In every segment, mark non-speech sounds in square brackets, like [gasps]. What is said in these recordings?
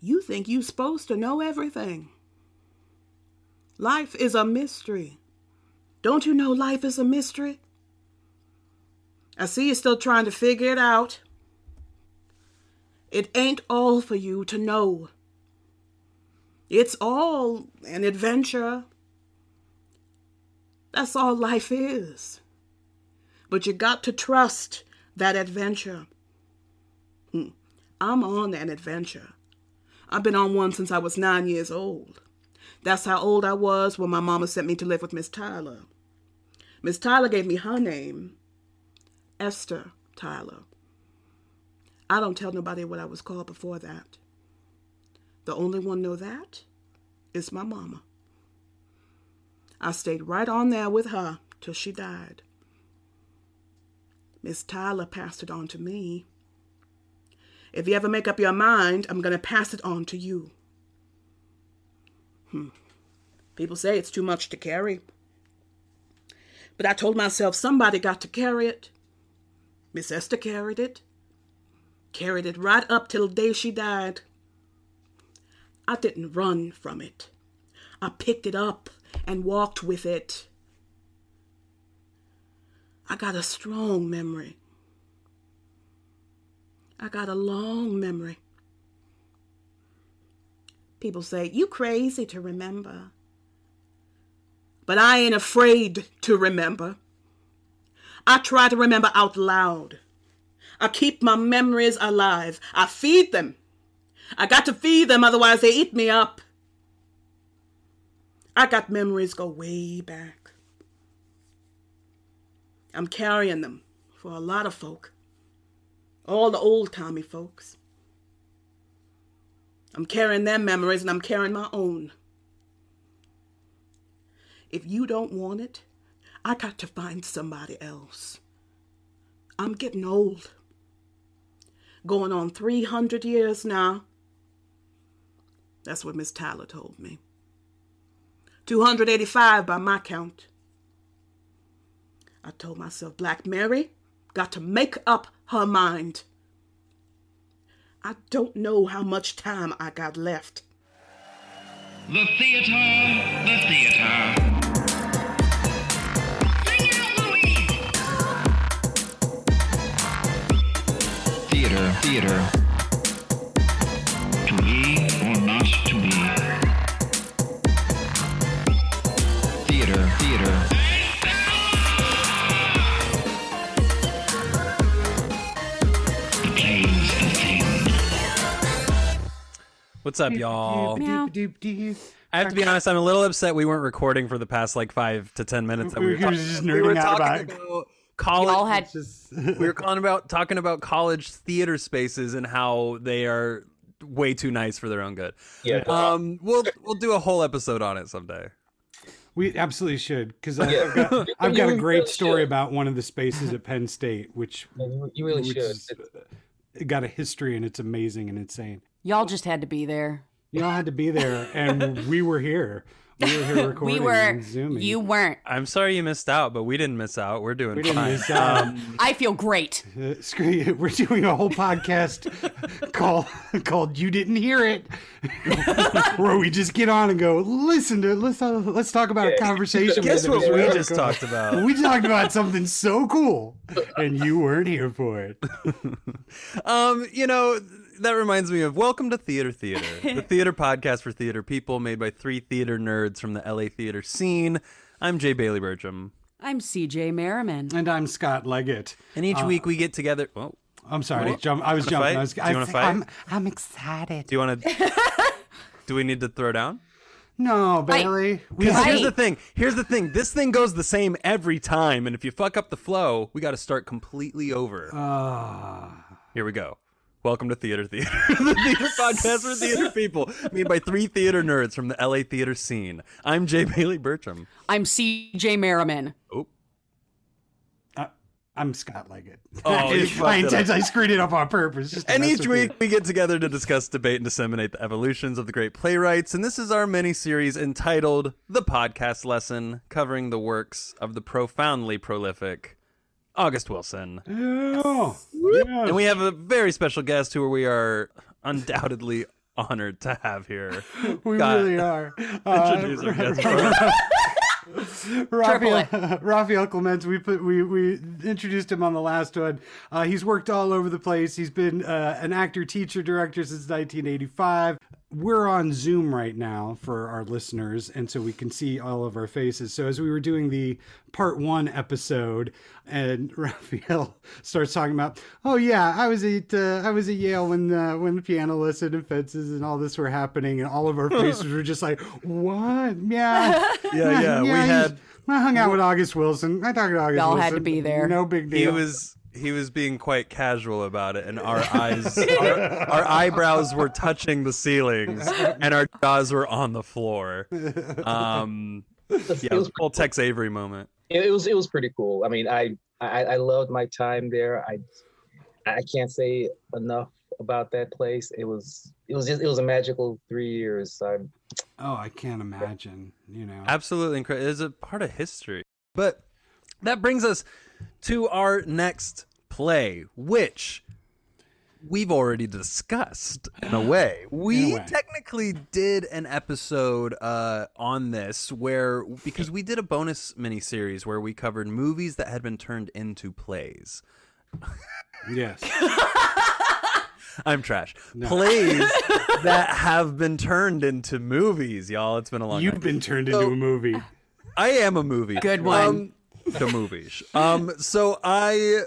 you think you're supposed to know everything. Life is a mystery. Don't you know life is a mystery? I see you're still trying to figure it out. It ain't all for you to know. It's all an adventure. That's all life is. But you got to trust that adventure. Hmm. I'm on an adventure. I've been on one since I was nine years old. That's how old I was when my mama sent me to live with Miss Tyler. Miss Tyler gave me her name, Ester Tyler. I don't tell nobody what I was called before that. The only one know that is my mama. I stayed right on there with her till she died. Miss Tyler passed it on to me. If you ever make up your mind, I'm going to pass it on to you. Hmm. People say it's too much to carry. But I told myself somebody got to carry it. Miss Ester carried it. Carried it right up till the day she died. I didn't run from it. I picked it up and walked with it. I got a strong memory. I got a long memory. People say, You crazy to remember. But I ain't afraid to remember. I try to remember out loud. I keep my memories alive. I feed them. I got to feed them, otherwise, they eat me up. I got memories go way back. I'm carrying them for a lot of folk, all the old timey folks. I'm carrying their memories and I'm carrying my own. If you don't want it, I got to find somebody else. I'm getting old. Going on 300 years now. That's what Miss Tyler told me. 285 by my count. I told myself Black Mary got to make up her mind. I don't know how much time I got left. The theater, the theater. Sing out, Louise! Theater, theater. What's up, y'all? I have to be honest. I'm a little upset we weren't recording for the past like five to ten minutes. That we We were, were talking- just we nerding were out talking about- about college. Y'all had [laughs] we were calling about talking about college theater spaces and how they are way too nice for their own good. Yeah. Um, we'll we'll do a whole episode on it someday. We absolutely should because I've Yeah. got, [laughs] I've got a really great story should. about one of the spaces at Penn State, which you, you really which should. is- it got a history and it's amazing and insane. Y'all just had to be there. You all had to be there, and we were here. We were here recording [laughs] we were. and zooming. You weren't. I'm sorry you missed out, but we didn't miss out. We're doing we didn't fine. miss out. Um, [laughs] I feel great. Uh, screw you. We're doing a whole podcast [laughs] called called "You Didn't Hear It," where we just get on and go listen to let's uh, let's talk about a conversation. guess that what we really just cool. talked about? We talked about something so cool, and you weren't here for it. Um, you know, that reminds me of Welcome to Theater Theater, [laughs] the theater podcast for theater people made by three theater nerds from the LA theater scene. I'm Jay Bailey Bertram. I'm CJ Merriman. And I'm Scott Leggett. And each week we get together. Oh, I'm sorry, What? jump. I was jumping. fight? I was, do you want to fight? I'm, I'm excited. do you want to? [laughs] do we need to throw down? No, Bailey. We Because here's the thing. Here's the thing. This thing goes the same every time, and if you fuck up the flow, we got to start completely over. Ah. Here we go. Welcome to Theater Theater, [laughs] the theater podcast for theater [laughs] people, made by three theater nerds from the LA theater scene. I'm Jay Bailey Bertram. I'm CJ Merriman. Oh, I- I'm Scott Leggett. Oh, you [laughs] I, fucked it. I screwed it up on purpose. just And each week you. we get together to discuss, debate, and disseminate the evolutions of the great playwrights. And this is our mini series entitled The Podcast Lesson, covering the works of the profoundly prolific August Wilson. [gasps] Yeah. Yeah. And we have a very special guest who we are undoubtedly honored to have here. [laughs] We Scott, really are. Uh, [laughs] Introduce our guest first. [laughs] Rafeal, Rafeal Clements, we put we we introduced him on the last one. Uh, he's worked all over the place. He's been uh, an actor, teacher, director since 1985. We're on Zoom right now for our listeners, and so we can see all of our faces. So as we were doing the part one episode, and [laughs] Rafeal starts talking about, oh yeah, I was at uh, I was at Yale when uh, when the piano lesson and fences and all this were happening, and all of our [laughs] faces were just like, what? Yeah, [laughs] Yeah, yeah, we I had- I hung out with August Wilson. I talked to August Y'all Wilson. had to be there. No big He deal. was he was being quite casual about it, and [laughs] our eyes, our, our [laughs] eyebrows were touching the ceilings, and our jaws were on the floor. [laughs] Um, yeah, it was a full Tex Avery moment. it, it was it was pretty cool. I mean, I, I I loved my time there. I I can't say enough about that place. It was it was just it was a magical three years. I, oh, I can't imagine. You know. Absolutely incredible. It is a part of history. But that brings us to our next play, which we've already discussed in a way. We way. technically did an episode uh, on this where because we did a bonus miniseries where we covered movies that had been turned into plays. Yes. [laughs] I'm trash. Plays [laughs] that have been turned into movies, y'all. It's been a long You've time. been turned into a movie. I am a movie. Good one. Um, the movies. Um, so I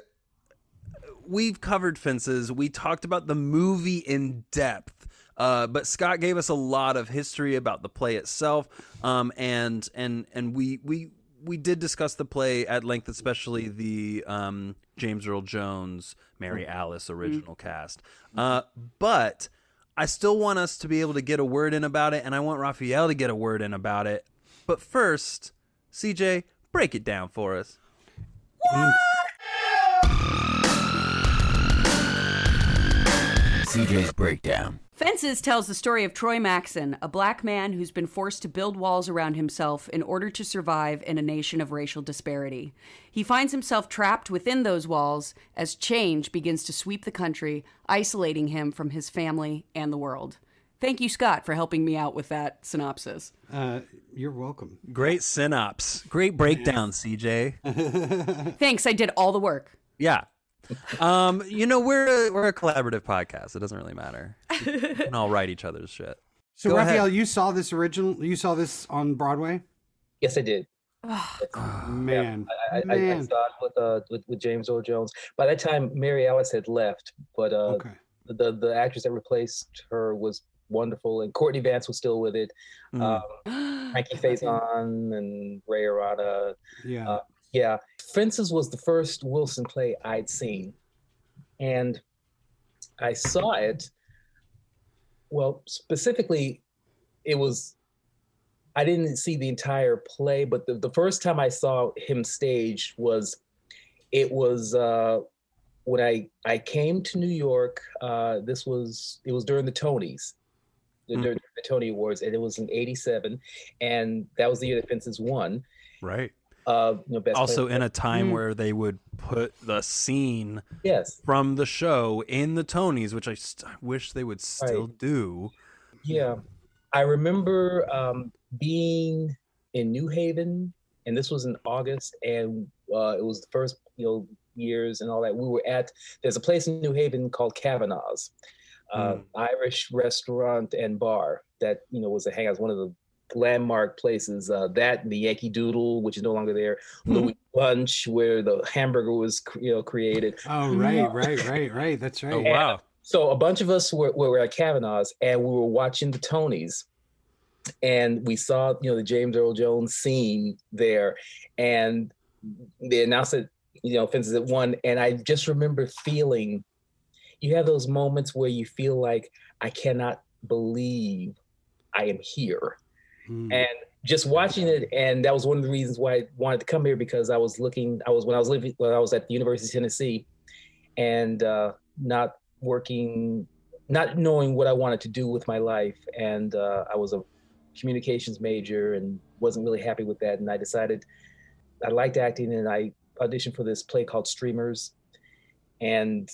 we've covered fences. We talked about the movie in depth. Uh, but Scott gave us a lot of history about the play itself. Um, and and and we we we did discuss the play at length, especially the um, James Earl Jones, Mary Alice original cast. Uh, but I still want us to be able to get a word in about it, and I want Rafeal to get a word in about it. But first, CJ, break it down for us. CJ's Breakdown. Fences tells the story of Troy Maxon, a black man who's been forced to build walls around himself in order to survive in a nation of racial disparity. He finds himself trapped within those walls as change begins to sweep the country, isolating him from his family and the world. Thank you, Scott, for helping me out with that synopsis. Uh, you're welcome. Great synopsis. Great breakdown, CJ. [laughs] Thanks, I did all the work. Yeah. Um, you know, we're a, we're a collaborative podcast. It doesn't really matter. We can all write each other's shit. So Go Rafeal, ahead. you saw this original. You saw this on Broadway. yes, I did. Man, I, I, I man. saw it with, uh, with with James Earl Jones. By that time, Mary Alice had left, but uh, okay. the the actress that replaced her was wonderful, and Courtney Vance was still with it. Mm. Um, [gasps] Frankie Faison and Ray Aranha. Yeah. uh, Yeah, Fences was the first Wilson play I'd seen, and I saw it. Well, specifically, it was. I didn't see the entire play, but the, the first time I saw him stage was, it was uh, when I I came to New York. Uh, this was it was during the Tonys, the, Mm. during the Tony Awards, and it was in '87, and that was the year that Fences won. Right. Uh, you know, best Also, play- in a time Mm. where they would put the scene yes, from the show in the Tonys, which I st- wish they would still Right. do. yeah. I remember um, being in New Haven, and this was in August, and uh, it was the first you know years and all that. We were at there's a place in New Haven called Kavanaugh's, uh, Irish restaurant and bar that you know was a hangout, one of the landmark places. Uh, that and the Yankee Doodle, which is no longer there, Louis Lunch, where the hamburger was you know created. Oh, right, right, right, right. That's [laughs] right. Oh wow! So a bunch of us were, were at Kavanaugh's and we were watching the Tonys and we saw, you know, the James Earl Jones scene there and they announced that, you know, Fences at one. And I just remember feeling, you have those moments where you feel like, I cannot believe I am here Mm. and just watching it and that was one of the reasons why i wanted to come here because i was looking i was when i was living when i was at the university of tennessee and uh, not working not knowing what i wanted to do with my life and uh, i was a communications major and wasn't really happy with that and i decided i liked acting and i auditioned for this play called streamers and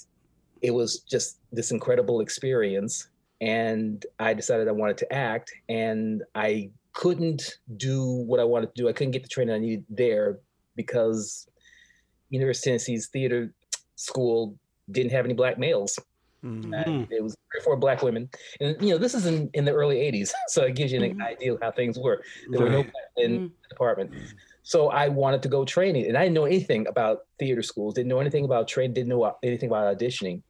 it was just this incredible experience and I decided I wanted to act, and I couldn't do what I wanted to do. I couldn't get the training I needed there because University of Tennessee's theater school didn't have any black males. Mhm. And it was three or four black women, and you know this is in, in the early '80s, [laughs] so it gives you an Mhm. idea of how things were. There were no black in Mm. the department, so I wanted to go training, and I didn't know anything about theater schools, didn't know anything about training, didn't know anything about auditioning.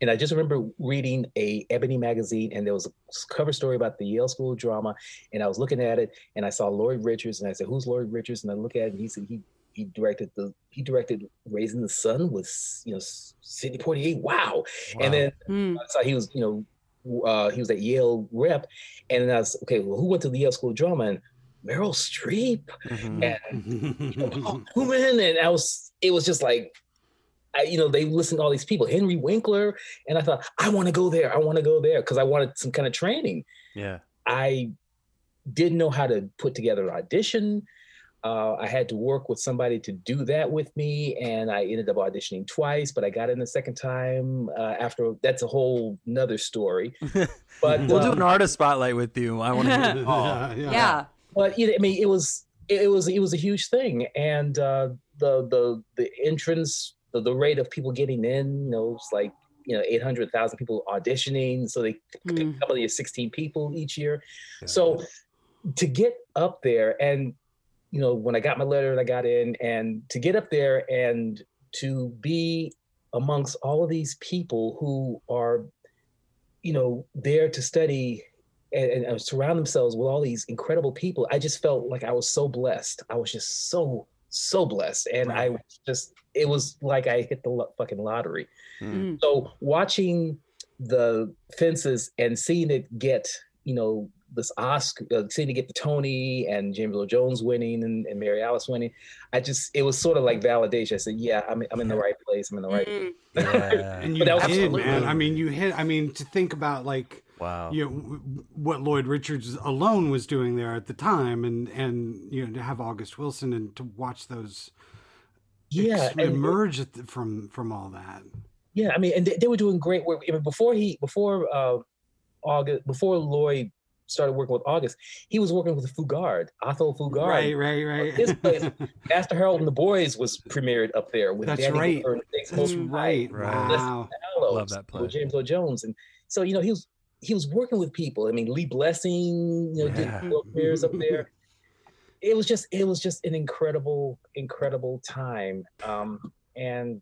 And I just remember reading a Ebony magazine, and there was a cover story about the Yale School of Drama, and I was looking at it, and I saw Lloyd Richards, and I said, "Who's Lloyd Richards?" And I look at it, and he said he he directed the he directed Raising the Sun with you know Sidney Poitier. Wow! And then Mm. I saw he was, you know, uh, he was at Yale rep, and then I was okay. Well, who went to the Yale School of Drama? And Meryl Streep Mhm. and [laughs] Paul Newman, and I was, it was just like, I, you know, they listened to all these people, Henry Winkler, and I thought, I want to go there, I want to go there because I wanted some kind of training. Yeah. I didn't know how to put together an audition. Uh, I had to work with somebody to do that with me, and I ended up auditioning twice, but I got in the second time. Uh, after that's a whole nother story. [laughs] But We'll do um, an artist spotlight with you. I want to hear it all. Yeah. but you know, I mean, it was it, it was it was a huge thing, and uh, the the the entrance, the, the rate of people getting in, you know, it's like you know, eight hundred thousand people auditioning, so they pick Mm. a couple of sixteen people each year. So to get up there, and you know, when I got my letter and I got in, and to get up there and to be amongst all of these people who are, you know, there to study and, and, and surround themselves with all these incredible people. I just felt like I was so blessed. I was just so so blessed, and I was just it was like I hit the lo- fucking lottery. Mm. So watching the fences and seeing it get, you know, this Oscar, uh, seeing it get the Tony and James Earl Jones winning and, and Mary Alice winning, I just it was sort of like validation. I said, yeah, I'm I'm in the right place. I'm in the right. Mm. [laughs] Yeah. And you But that did, man. I mean, you hit. I mean, to think about like Wow. you know w- what Lloyd Richards alone was doing there at the time, and and you know to have August Wilson and to watch those Yeah, ex- emerge at the, from from all that. Yeah, I mean, and they, they were doing great work. I mean, before he, before uh, August, before Lloyd started working with August, he was working with Fugard, Athol Fugard. Right, right, right. His place, [laughs] Master Harold and the Boys was premiered up there with That's Danny right. Glover That's right. Right. Wow. Gallows Love that play. with James Earl Jones, and so you know he was he was working with people. I mean, Lee Blessing, you know, Yeah. did world premieres up there. [laughs] It was just it was just an incredible incredible time, um, and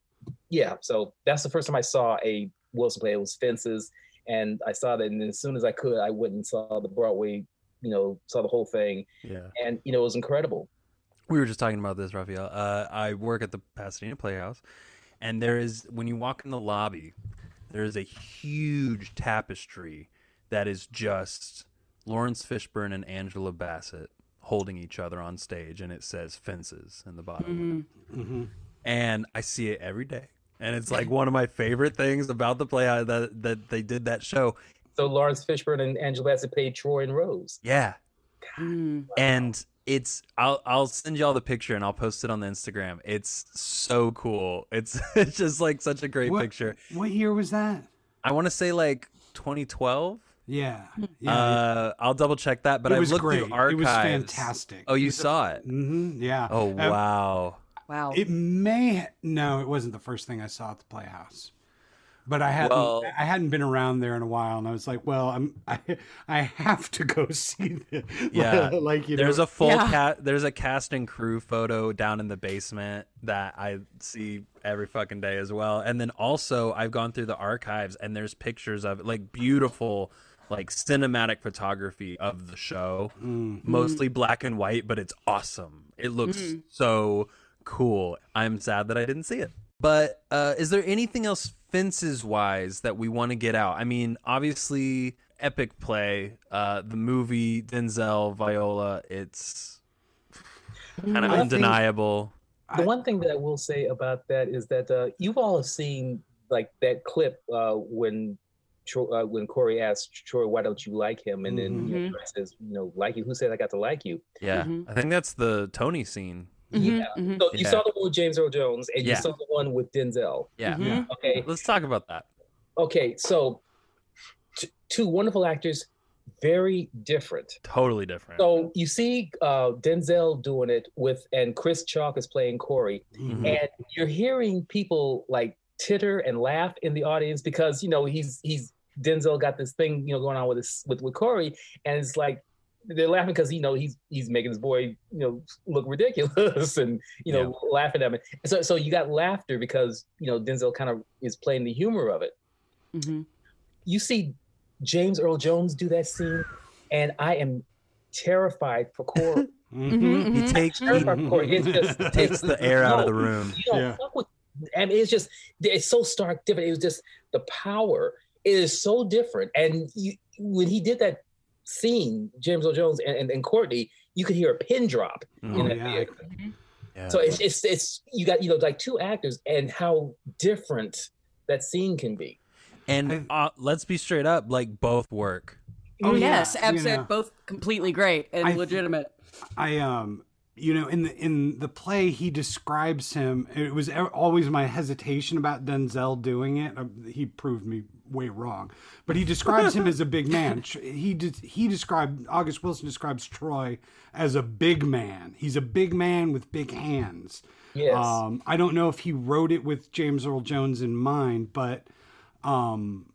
yeah. So that's the first time I saw a Wilson play. It was Fences, and I saw that, and as soon as I could, I went and saw the Broadway. You know, saw the whole thing, Yeah. and you know, it was incredible. We were just talking about this, Rafeal. Uh, I work at the Pasadena Playhouse, and there is when you walk in the lobby, there is a huge tapestry that is just Laurence Fishburne and Angela Bassett holding each other on stage, and it says "Fences" in the bottom. Mhm. hmm And I see it every day, and it's like [laughs] one of my favorite things about the play that that they did that show. So Laurence Fishburne and Angela Bassett played Troy and Rose. Yeah, Mm. and it's I'll I'll send you all the picture and I'll post it on the Instagram. It's so cool. It's [laughs] it's just like such a great What- picture. What year was that? I want to say like 2012. Yeah, yeah. Uh, I'll double check that, but it I was looked great. through archives. It was fantastic. Oh, you saw it? hmm Yeah. Oh wow. Wow. It may no, it wasn't the first thing I saw at the Playhouse. But I hadn't Well- I hadn't been around there in a while and I was like, well, I'm [laughs] I I have to go [laughs] see the Yeah. [laughs] like you There's know a full Yeah. cat. There's a cast and crew photo down in the basement that I see every fucking day as well. And then also I've gone through the archives and there's pictures of like beautiful like cinematic photography of the show. Mm. Mostly black and white, but it's awesome. It looks so cool. I'm sad that I didn't see it. But uh, is there anything else fences wise that we want to get out? I mean, obviously, epic play, uh, the movie Denzel Viola. It's kind of I think- undeniable. The I- one thing that I will say about that is that uh, you've all have seen like that clip uh, when Tro- uh, when Corey asked Troy, "Why don't you like him?" and then you know, Mhm. Says, "You know, like you? Who said I got to like you?" Yeah, Mhm. I think that's the Tony scene. Mhm, Yeah. mhm. So you Yeah. saw the one with James Earl Jones, and Yeah. you saw the one with Denzel. Yeah, Mhm. Okay, let's talk about that. okay. So t- two wonderful actors, very different. Totally different. So you see uh, Denzel doing it with, and Chris Chalk is playing Corey, Mhm. and you're hearing people like titter and laugh in the audience because you know he's he's Denzel got this thing you know going on with his with with Corey, and it's like they're laughing because you know he's he's making this boy you know look ridiculous [laughs] and you know laughing at him. So so you got laughter because you know Denzel kind of is playing the humor of it. hmm You see James Earl Jones do that scene, and I am terrified for Corey. [laughs] Mhm, he mhm. takes he Corey. It's just [laughs] takes the air out of the room. you don't Yeah. fuck with. I mean, it's just it's so stark different. It was just the power. It is so different. And you, when he did that scene, James Earl Jones and, and, and Courtney, you could hear a pin drop in Oh, that yeah. theater. Yeah. So it's it's it's you got you know like two actors and how different that scene can be. and uh, let's be straight up, like both work. Oh, yeah, yes, you absolutely. know. Both completely great and I- legitimate. I um you know in the in the play he describes him it was always my hesitation about Denzel doing it Uh, he proved me way wrong. But he describes him as a big man. [laughs] He did he described August Wilson describes Troy as a big man. He's a big man with big hands. Yes. um I don't know if he wrote it with James Earl Jones in mind but um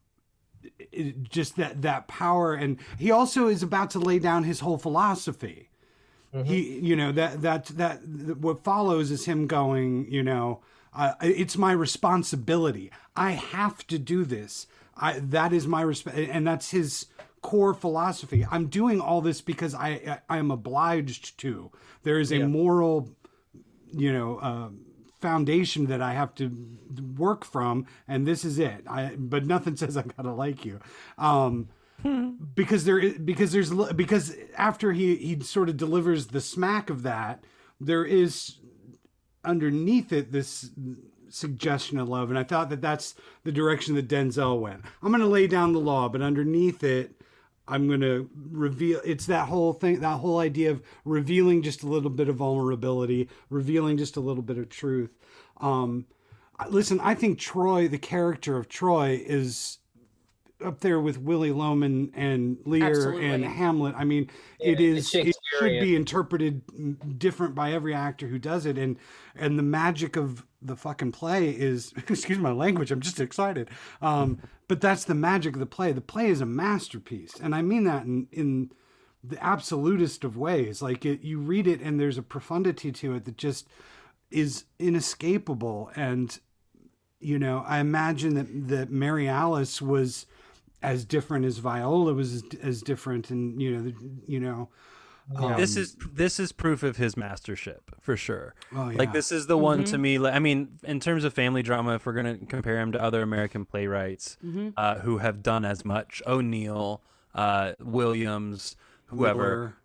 it, just that that power. And he also is about to lay down his whole philosophy. He you know that that that what follows is him going you know uh, it's my responsibility. I have to do this i that is my respect and that's his core philosophy. I'm doing all this because i i am obliged to. There is a moral you know uh, foundation that I have to work from, and this is it. I but nothing [laughs] says I gotta like you, um, because there is because there's because after he he sort of delivers the smack of that, there is underneath it this suggestion of love, and I thought that that's the direction that Denzel went. I'm gonna lay down the law, but underneath it. I'm going to reveal it's that whole thing that whole idea of revealing just a little bit of vulnerability, revealing just a little bit of truth. Um listen, I think Troy, the character of Troy is up there with Willy Loman and Lear Absolutely. and Hamlet. I mean, Yeah, it's it should be interpreted different by every actor who does it and and the magic of the fucking play is [laughs] excuse my language, I'm just excited. Um but that's the magic of the play. The play is a masterpiece. And I mean that in in the absolutist of ways. Like it, you read it and there's a profundity to it that just is inescapable and you know, I imagine that that Mary Alice was as different as Viola was as, as different, and you know, the, you know, um, this is this is proof of his mastership for sure. Oh, yeah. Like this is the one to me. like- I mean, in terms of family drama, if we're gonna compare him to other American playwrights uh, who have done as much, O'Neill, uh, Williams, whoever,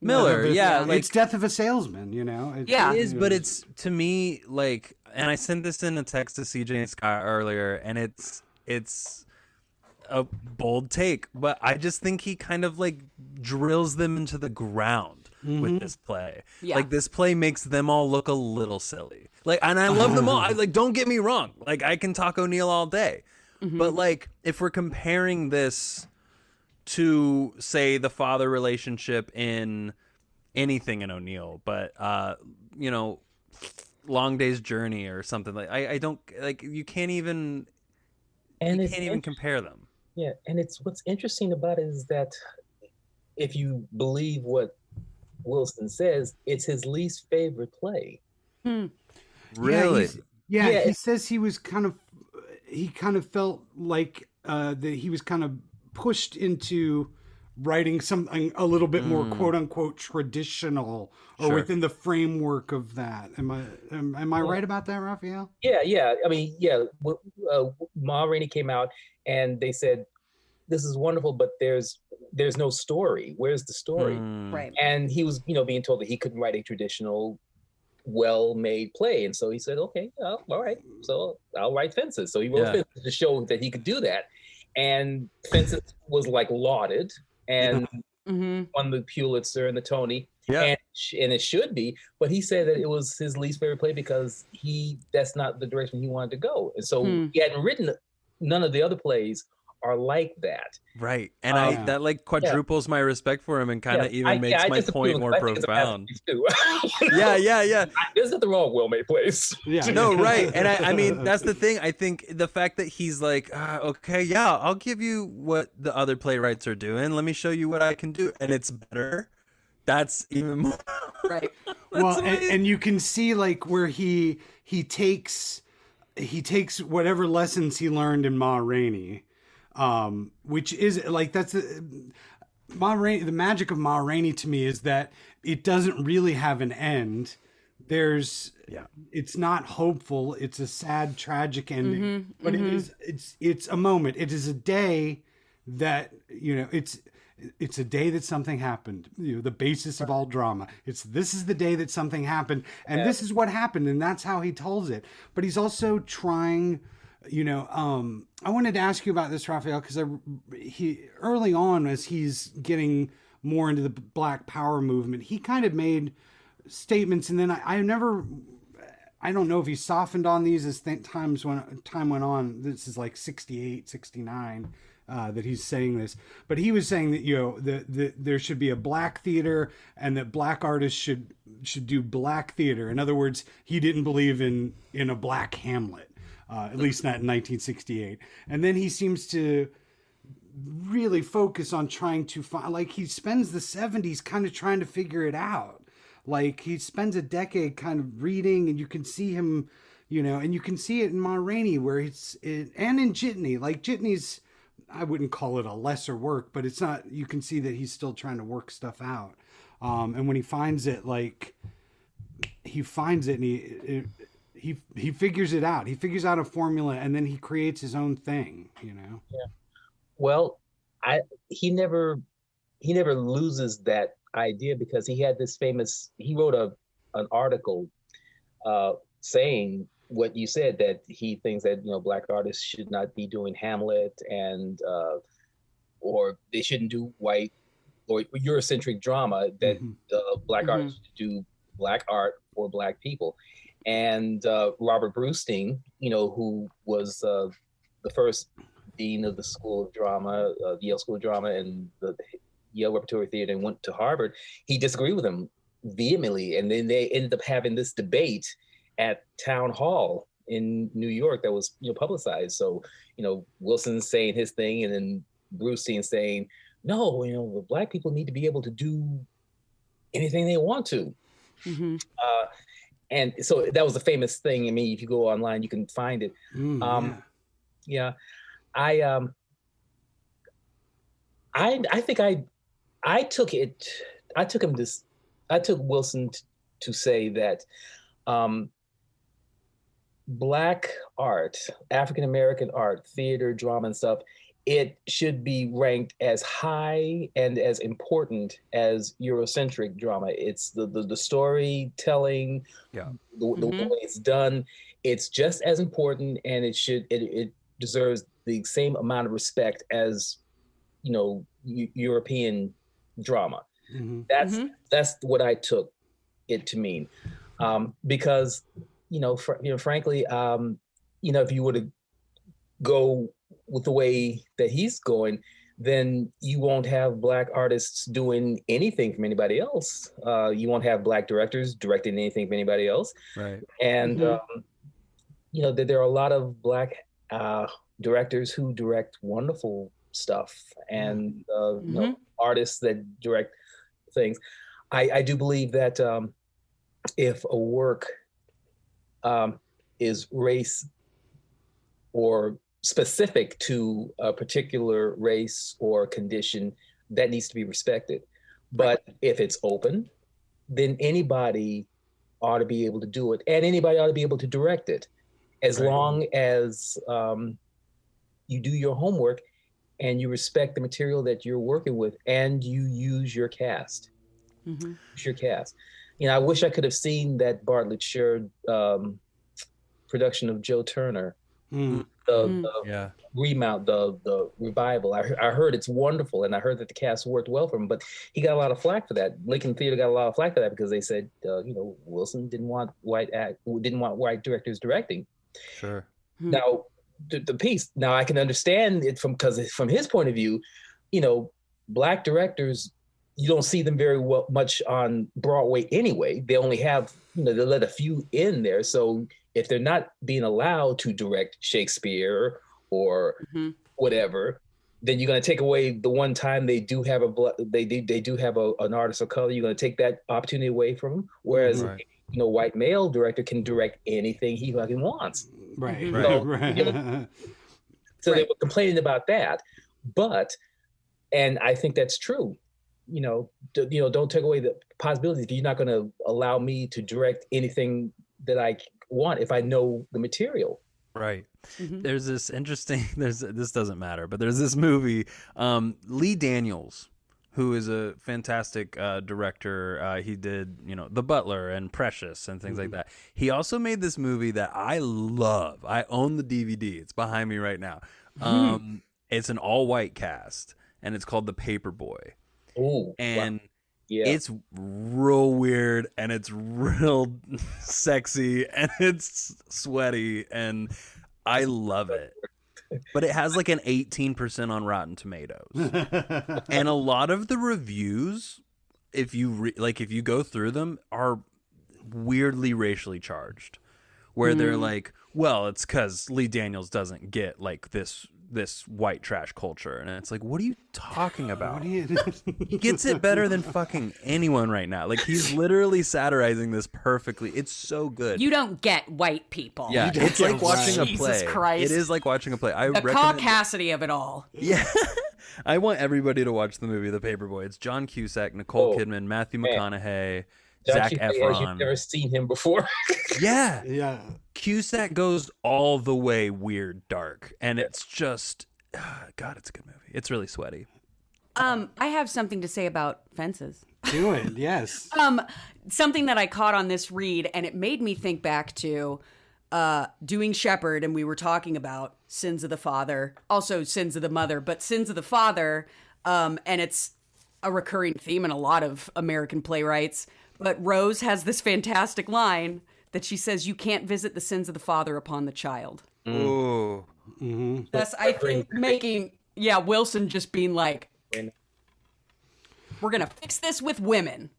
Miller, Death of yeah, like it's death of a salesman. You know, it's, Yeah. It is, but it's to me like, and I sent this in a text to CJ and Scott earlier, and it's it's a bold take, but I just think he kind of like drills them into the ground with this play. Yeah. Like this play makes them all look a little silly. Like, and I love them all. I like, don't get me wrong. Like, I can talk O'Neill all day, but like, if we're comparing this to say the father relationship in anything in O'Neill, but uh, you know, Long Day's Journey or something like I, I don't like you can't even And you can't even compare them. Yeah, and it's what's interesting about it is that if you believe what Wilson says, it's his least favorite play. Really? Yeah, yeah, Yeah, he says he was kind of he kind of felt like uh, that he was kind of pushed into writing something a little bit more quote unquote traditional or Sure. within the framework of that. Am I am, am I right about that, Rafeal? Yeah, yeah. I mean, yeah. Uh, Ma Rainey came out and they said, "This is wonderful, but there's there's no story. Where's the story?" Mm. Right. And he was, you know, being told that he couldn't write a traditional, well-made play, and so he said, "Okay, well, all right. So I'll write Fences." So he wrote Yeah. Fences to show that he could do that, and Fences was like lauded and hmm won the Pulitzer and the Tony. Yeah. and and it should be. But he said that it was his least favorite play because he that's not the direction he wanted to go, and so Hmm. he hadn't written none of the other plays are like that. Right. And Um, I that like quadruples my respect for him and kind of Yeah, even I- makes yeah, my point more. I think it's a profound. masterpiece, [laughs] too. [laughs] Yeah, yeah, yeah. There's nothing wrong with Well Made Place. [laughs] Yeah. No, right. And I, I mean, that's the thing. I think the fact that he's like, ah, okay, yeah, I'll give you what the other playwrights are doing. Let me show you what I can do. And it's better. That's even more. Right. well and, and you can see like where he he takes he takes whatever lessons he learned in Ma Rainey, um, which is like that's the Ma Rainey. The magic of Ma Rainey to me is that it doesn't really have an end. There's Yeah. it's not hopeful. It's a sad, tragic ending, Mm-hmm, but it is it's it's a moment. It is a day that you know it's it's a day that something happened you know the basis of all drama. It's this is the day that something happened and this is what happened and that's how he tells it. But he's also trying you know um i wanted to ask you about this rafeal because i he early on as he's getting more into the black power movement he kind of made statements and then i, I never I don't know if he softened on these as th- times when time went on. This is like 68, 69 uh, that he's saying this, but he was saying that you know that the there should be a black theater and that black artists should should do black theater. In other words, he didn't believe in in a black Hamlet, uh, at least not in 1968. And then he seems to really focus on trying to find like he spends the 70s kind of trying to figure it out like he spends a decade kind of reading and you can see him you know and you can see it in Ma Rainey where it's it, and in Jitney like Jitney's I wouldn't call it a lesser work but it's not you can see that he's still trying to work stuff out. Um and when he finds it like he finds it and he it, he he figures it out. He figures out a formula and then he creates his own thing you know? Yeah. Well, I he never he never loses that idea because he had this famous he wrote a an article uh, saying what you said that he thinks that you know black artists should not be doing Hamlet and uh, or they shouldn't do white or Eurocentric drama that Mhm. uh, black Mhm. artists should do black art for black people. And uh, Robert Brustein, you know, who was uh, the first dean of the School of Drama, uh, the Yale School of Drama, and the Yale Repertory Theater, and went to Harvard. He disagreed with him vehemently, and then they ended up having this debate at town hall in New York that was you know publicized. So you know Wilson saying his thing, and then Brustein saying, "No, you know, the black people need to be able to do anything they want to." hmm Uh, and so that was a famous thing. I mean, if you go online, you can find it. Mm, Um, yeah. Yeah, I um, I I think I I took it. I took him this. I took Wilson t- to say that um, black art, African American art, theater, drama, and stuff. It should be ranked as high and as important as Eurocentric drama. It's the the, the storytelling, Yeah. the, the Mhm. way it's done. It's just as important, and it should it, it deserves the same amount of respect as you know Eu- European drama. Mhm. That's Mhm. that's what I took it to mean, um, because you know, fr- you know, frankly, um, you know, if you were to go with the way that he's going, then you won't have black artists doing anything from anybody else. Uh, you won't have black directors directing anything from anybody else Right. and Mhm. um, you know that there are a lot of black uh, directors who direct wonderful stuff and uh, you know artists that direct things i, I do believe that um, if a work um, is race or specific to a particular race or condition that needs to be respected but if it's open then anybody ought to be able to do it, and anybody ought to be able to direct it, as Right. long as um, you do your homework and you respect the material that you're working with, and you use your cast. hmm Use your cast. You know, I wish I could have seen that Bartlett Sher um, production of Joe Turner, Mm. the, Mm. the Yeah. remount, the the revival. I, I heard it's wonderful, and I heard that the cast worked well for him. But he got a lot of flack for that. Lincoln Theater got a lot of flack for that because they said, uh, you know, Wilson didn't want white act, didn't want white directors directing. Sure. Now, the, the piece. Now I can understand it from because from his point of view, you know, black directors you don't see them very well much on Broadway anyway. They only have you know they let a few in there. So if they're not being allowed to direct Shakespeare or Mhm. whatever, then you're going to take away the one time they do have a bla- they do they do have a, an artist of color. You're going to take that opportunity away from them. Whereas Right. you know, white male director can direct anything he fucking wants. Right. Mhm. Right. So, right. you know, [laughs] So they were complaining about that, but and I think that's true. You know, d- you know, don't take away the possibilities. If you're not going to allow me to direct anything that I want, if I know the material. Right. Mhm. There's this interesting. [laughs] There's this doesn't matter, but there's this movie. Um, Lee Daniels, who is a fantastic uh, director. Uh, he did you know The Butler and Precious and things like that. He also made this movie that I love. I own the DVD. It's behind me right now. [laughs] Um, it's an all white cast, and it's called The Paperboy. Oh, And yeah, it's real weird and it's [laughs] real sexy and it's sweaty and I love it. But it has like an 18% on Rotten Tomatoes. [laughs] and a lot of the reviews if you re- like if you go through them are weirdly racially charged where they're hmm. like well it's cuz Lee Daniels doesn't get like this this white trash culture and it's like what are you talking [laughs] about you- [laughs] he gets it better than fucking anyone right now. Like he's literally satirizing this perfectly. It's so good. You don't get white people. yeah, it's like watching a Jesus play. Christ. It is like watching a play. I The recommend. caucasity of it all. Yeah, [laughs] I want everybody to watch the movie The Paperboy. It's John Cusack, Nicole Oh, Kidman, Matthew. McConaughey, Don't Zac you think as You've never seen him before. [laughs] Yeah, yeah. Cusack goes all the way weird dark, and it's just, [sighs] God, it's a good movie. It's really sweaty. Um, I have something to say about fences. Do it. Yes. [laughs] Um, something that I caught on this read, and it made me think back to uh, doing Shepard, and we were talking about sins of the father, also sins of the mother, but sins of the father, um, and it's a recurring theme in a lot of American playwrights. But Rose has this fantastic line that she says, "You can't visit the sins of the father upon the child." Ooh. That's I think making yeah Wilson just being like, "We're gonna fix this with women."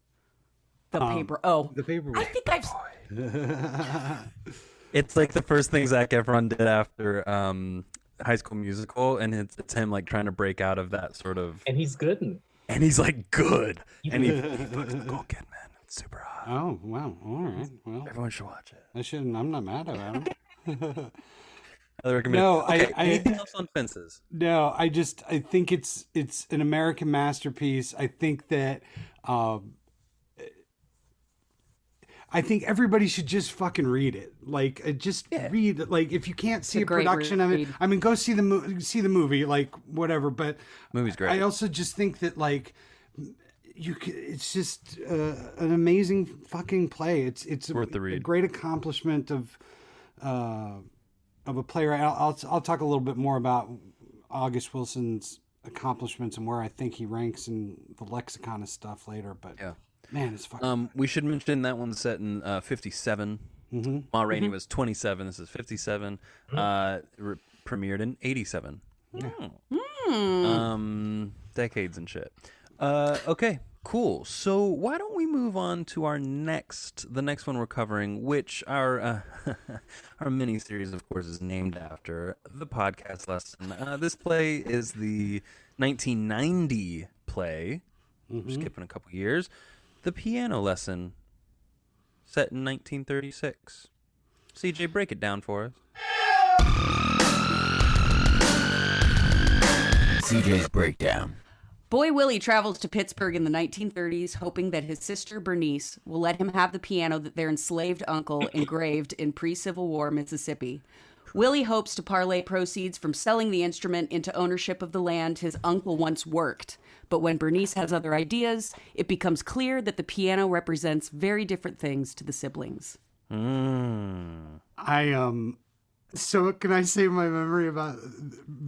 The paper. Oh, The paper. I think I've [laughs] It's like the first thing Zac Efron did after um, High School Musical, and it's, it's him like trying to break out of that sort of, and he's good. And he's like good, and he, he fucks Nicole Kidman. It's super hot. Oh wow. All right. Well, Everyone should watch it. I shouldn't. I'm not mad about it. [laughs] I recommend. No, it. I- Okay, I- anything else on fences? No, I just I think it's it's an American masterpiece. I think that um I think everybody should just fucking read it. Like uh, just read it. Like if you can't see a a, great production of it. I mean go see the mo- see the movie like whatever, but Movie's great. I also just think that like you c it's just uh, an amazing fucking play. It's it's a, Worth the a great accomplishment of uh, of a playwright. I'll, I'll I'll talk a little bit more about August Wilson's accomplishments and where I think he ranks in the lexicon of stuff later. But Yeah. man, it's fucking Um, we should mention that one's set in uh, 57. Mm-hmm. Ma Rainey was 27. This is 57. Uh, re- premiered in 87. Hmm. Um, decades and shit. Uh, okay, cool. So why don't we move on to our next, the next one we're covering, which our uh, [laughs] our mini series, of course, is named after the podcast lesson. Uh, this play is the 1990 play. We're skipping a couple years. The piano lesson, set in 1936. CJ, break it down for us. CJ's Breakdown. Boy Willie travels to Pittsburgh in the 1930s, hoping that his sister Bernice will let him have the piano that their enslaved uncle engraved in pre Civil War Mississippi. Willie hopes to parlay proceeds from selling the instrument into ownership of the land his uncle once worked. But when Bernice has other ideas, it becomes clear that the piano represents very different things to the siblings. Mm. I um. So can I say my memory about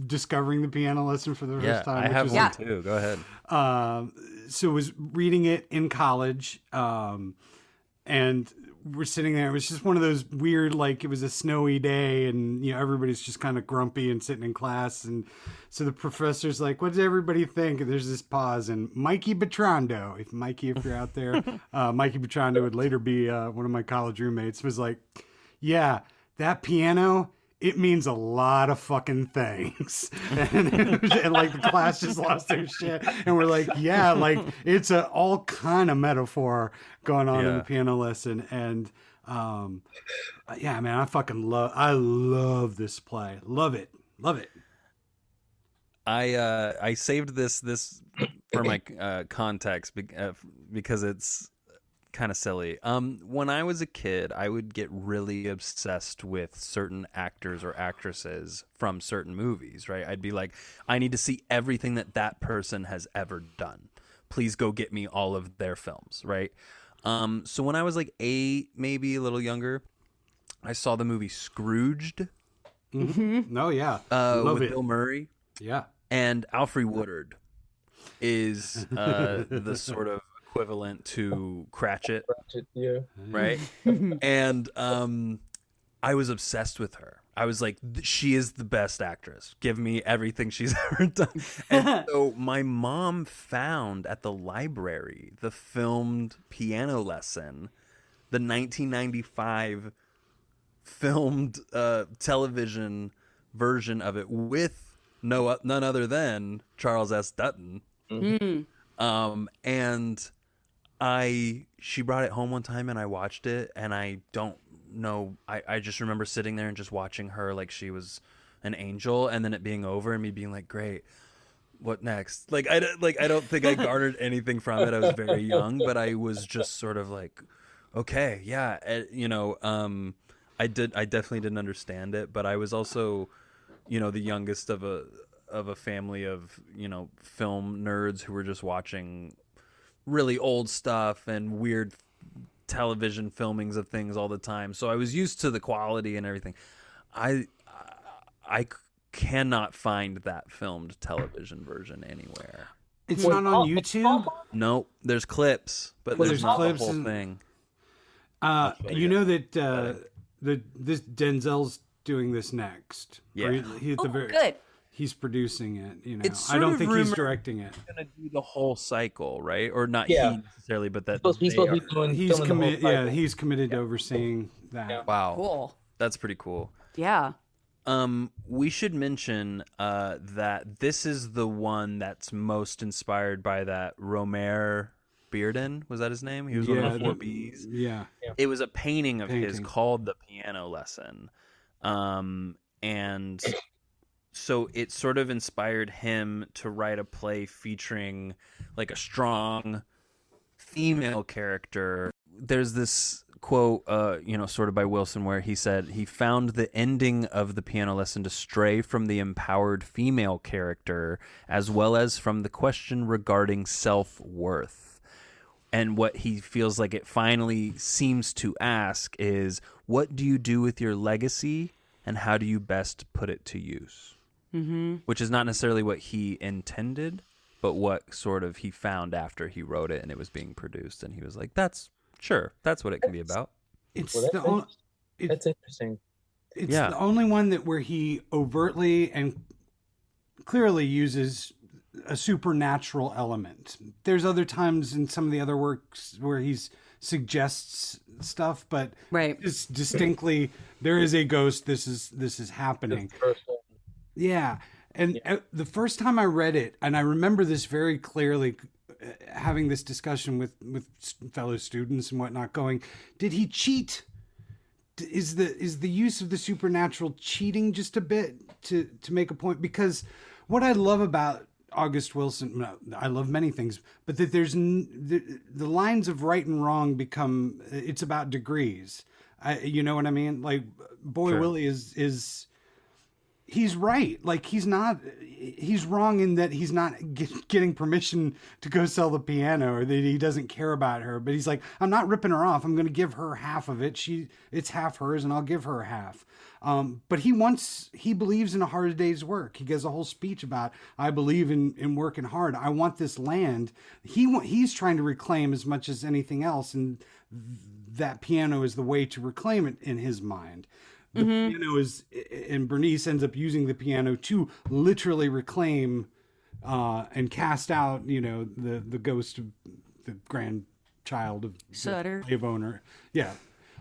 discovering the piano lesson for the first Yeah, time? I which have was- one Yeah. too. Go ahead. um, so was reading it in college, um, and we're sitting there. It was just one of those weird, like it was a snowy day, and you know everybody's just kind of grumpy and sitting in class. And so the professor's like, "What does everybody think?" And there's this pause, and Mikey Bertrando, if Mikey, if you're out there, [laughs] uh, Mikey Bertrando would later be uh, one of my college roommates, was like, "Yeah, that piano." It means a lot of fucking things, [laughs] and, and like the class just lost their shit, and we're like, yeah, like it's a all kind of metaphor going on in the piano lesson, and um, yeah, man, I fucking love, I love this play, love it, love it. I uh, I saved this this for my uh, context uh, because it's kind of silly. Um, when I was a kid, I would get really obsessed with certain actors or actresses from certain movies. Right? I'd be like, I need to see everything that that person has ever done. Please go get me all of their films. Right? Um, so when I was like eight, maybe a little younger, I saw the movie Scrooged Mm-hmm. No, yeah, uh, love with it. Bill Murray Yeah, and Alfre Woodard is uh, the sort of equivalent to Cratchit, Yeah. right? [laughs] and um, I was obsessed with her. I was like, she is the best actress. Give me everything she's [laughs] ever done. And [laughs] so my mom found at the library the filmed piano lesson, the 1995 filmed uh, television version of it with no none other than Charles S. Dutton. Um, and I she brought it home one time and I watched it and I don't know I, I just remember sitting there and just watching her like she was an angel and then it being over and me being like great what next? Like I don't- like I don't think I [laughs] garnered anything from it. I was very young but I was just sort of like okay yeah eh, you know um I did I definitely didn't understand it but I was also you know the youngest of a of a family of you know film nerds who were just watching really old stuff and weird television filmings of things all the time so i was used to the quality and everything I I cannot find that filmed television version anywhere it's Wait, not on oh, YouTube. no there's clips but Well, there's, there's not clips the whole and- thing Uh, you know that uh, the this Denzel's doing this next. Or Yeah. he, he at the Oh, very, good. He's producing it. You know, It's I don't think he's directing it. He's gonna do the whole cycle right or not Yeah. he necessarily but that Supposed, he's they supposed to be are- He's filming the whole committed. Yeah, he's committed to overseeing that. Yeah. wow Cool. that's pretty cool Yeah. Um, we should mention uh, that this is the one that's most inspired by that Romare Bearden. Was that his name? He was one of the four the- Bs. Yeah, It was a painting of his called "The Piano Lesson," um, and so it sort of inspired him to write a play featuring like a strong female character. There's this quote, uh, you know, sort of by Wilson, where he said he found the ending of the piano lesson to stray from the empowered female character as well as from the question regarding self worth. And what he feels like it finally seems to ask is, what do you do with your legacy, and how do you best put it to use? Mm-hmm. Which is not necessarily what he intended, but what sort of he found after he wrote it and it was being produced, and he was like, "That's sure, that's what it can be about." it's Well, that's, the only. interesting. It, that's interesting. it's Yeah. the only one that where he overtly and clearly uses a supernatural element. There's other times in some of the other works where he's suggests stuff, but Right. it's distinctly there is a ghost. This is this is happening. Yeah. And uh, the first time I read it, and I remember this very clearly, uh, having this discussion with with fellow students and whatnot, going, did he cheat? Is the is the use of the supernatural cheating just a bit to to make a point? Because what I love about August Wilson, I love many things, but that there's the, the lines of right and wrong become it's about degrees. I, you know what I mean? Like Boy Willie is is he's right. Like he's not he's wrong in that he's not get, getting permission to go sell the piano or that he doesn't care about her. But he's like, I'm not ripping her off. I'm going to give her half of it. She it's half hers, and I'll give her half. Um, but he wants he believes in a hard day's work. He gives a whole speech about I believe in in working hard. I want this land. He he's trying to reclaim as much as anything else, and that piano is the way to reclaim it in his mind. The piano is, and Bernice ends up using the piano to literally reclaim uh, and cast out, you know, the the ghost of the grandchild of the Sutter. slave owner. Yeah.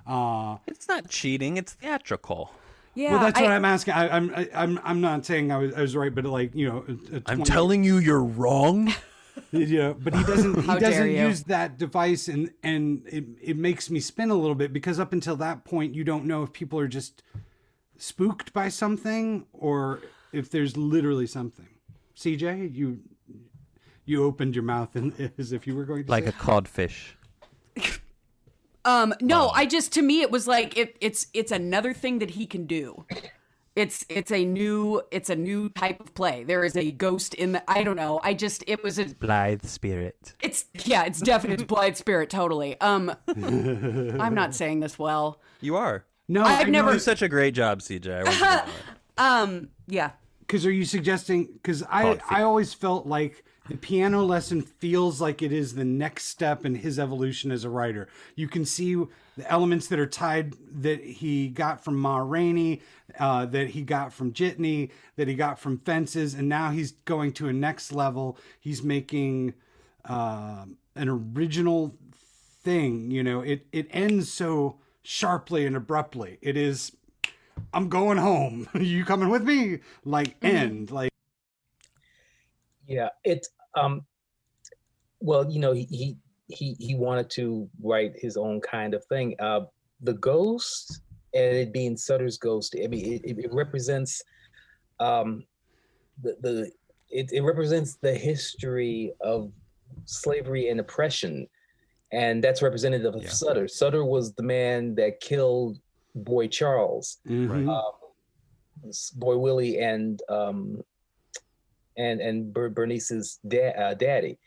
Uh, It's not cheating, it's theatrical. Yeah, well, that's what I- I'm asking. I, I'm I, I'm I'm not saying I was, I was right, but like you know, a, a I'm 20 telling you you're wrong. [laughs] Yeah, but he doesn't. He doesn't use that device, and and it it makes me spin a little bit because up until that point, you don't know if people are just spooked by something or if there's literally something. CJ, you you opened your mouth and [laughs] as if you were going to like say a codfish. Um, no, I just to me it was like it, it's it's another thing that he can do. It's it's a new it's a new type of play. There is a ghost in the I don't know. I just it was a Blithe spirit. it's yeah, it's definitely blithe spirit totally. Um [laughs] I'm not saying this well. You are. no. I've I never- You do such a great job, CJ. I want you to know it. Um yeah. Because are you suggesting? Because I I always felt like the piano lesson feels like it is the next step in his evolution as a writer. You can see the elements that are tied that he got from Ma Rainey, uh, that he got from Jitney, that he got from Fences, and now he's going to a next level. He's making uh, an original thing. You know, it it ends so sharply and abruptly. It is. I'm going home. [laughs] you coming with me? Like end. Like Yeah, it um well, you know, he he he, he wanted to write his own kind of thing. Uh the ghost and it being Sutter's ghost, I mean it, it, it represents um the, the it, it represents the history of slavery and oppression. And that's representative of Yeah. Sutter. Sutter was the man that killed Boy Charles mhm. um, Boy Willie and um, and and Bernice's da- uh, daddy.